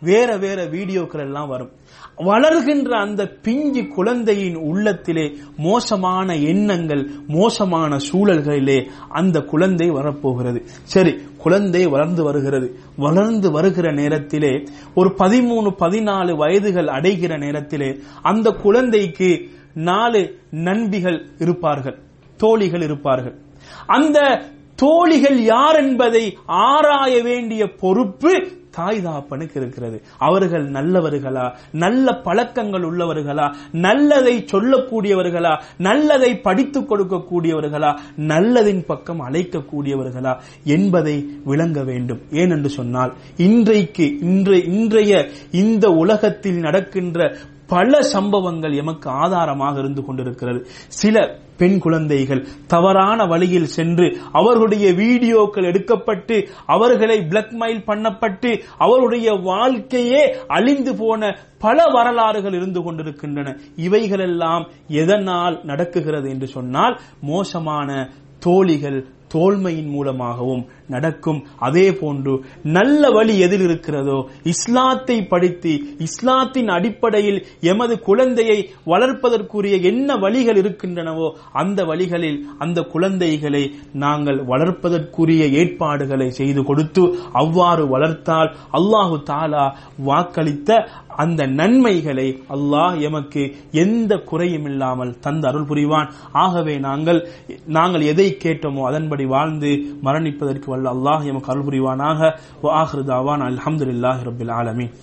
S1: வேற வேற வீடியோக்கள் எல்லாம் வரும். வளர்கின்ற அந்த பிஞ்சு குழந்தையின் உள்ளத்திலே மோசமான எண்ணங்கள் மோசமான சூழல்களிலே அந்த குழந்தை வரப்போகிறது. சரி குழந்தை வளர்ந்து வருகிறது. வளர்ந்து வருகிற நேரத்திலே ஒரு பதிமூணு பதினாலு வயதுகள் அடைகிற நேரத்திலே அந்த குழந்தைக்கு நாலு நண்பிகள் இருப்பார்கள் தோழிகள் இருப்பார்கள். அந்த தோழிகள் யார் என்பதை ஆராய வேண்டிய பொறுப்பு தாய் தாப்பனுக்கு இருக்கிறது. அவர்கள் நல்லவர்களா? நல்ல பழக்கங்கள் உள்ளவர்களா? நல்லதை சொல்லக்கூடியவர்களா? நல்லதை படித்துக் கொடுக்கக்கூடியவர்களா? நல்லதின் பக்கம் அழைக்கக்கூடியவர்களா? என்பதை விளங்க வேண்டும். ஏனென்று சொன்னால் இன்றைக்கு இன்றைய இன்றைய இந்த உலகத்தில் நடக்கின்ற பல சம்பவங்கள் எமக்கு ஆதாரமாக இருந்து கொண்டிருக்கிறது. சில பெண் குழந்தைகள் தவறான வழியில் சென்று அவர்களுடைய வீடியோக்கள் எடுக்கப்பட்டு அவர்களை பிளாக்மெயில் பண்ணப்பட்டு அவருடைய வாழ்க்கையே அழிந்து போன பல வரலாறுகள் இருந்து கொண்டிருக்கின்றன. இவைகளெல்லாம் எதனால் நடக்குகிறது என்று சொன்னால் மோசமான தோழிகள் தோல்மையின் மூலமாகவும் நடக்கும். அதே போன்று நல்ல வழி எதில் இருக்கிறதோ இஸ்லாத்தை படித்து இஸ்லாத்தின் அடிப்படையில் எமது குழந்தையை வளர்ப்பதற்குரிய என்ன வழிகள் இருக்கின்றனவோ அந்த வழிகளில் அந்த குழந்தைகளை நாங்கள் வளர்ப்பதற்குரிய ஏற்பாடுகளை செய்து கொடுத்து அவ்வாறு வளர்த்தால் அல்லாஹு தாலா வாக்களித்த அந்த நன்மைகளை அல்லாஹ் எமக்கு எந்த குறையும் இல்லாமல் தந்த அருள் புரிவான். ஆகவே நாங்கள் நாங்கள் எதை கேட்டோமோ அதன்படி வாழ்ந்து மரணிப்பதற்கு வல்ல அல்லாஹ் எமக்கு அருள் புரிவானாக. ஆஹ்ருதாவான் அல்ஹம்துலில்லாஹி ரபில் ஆலமீன்.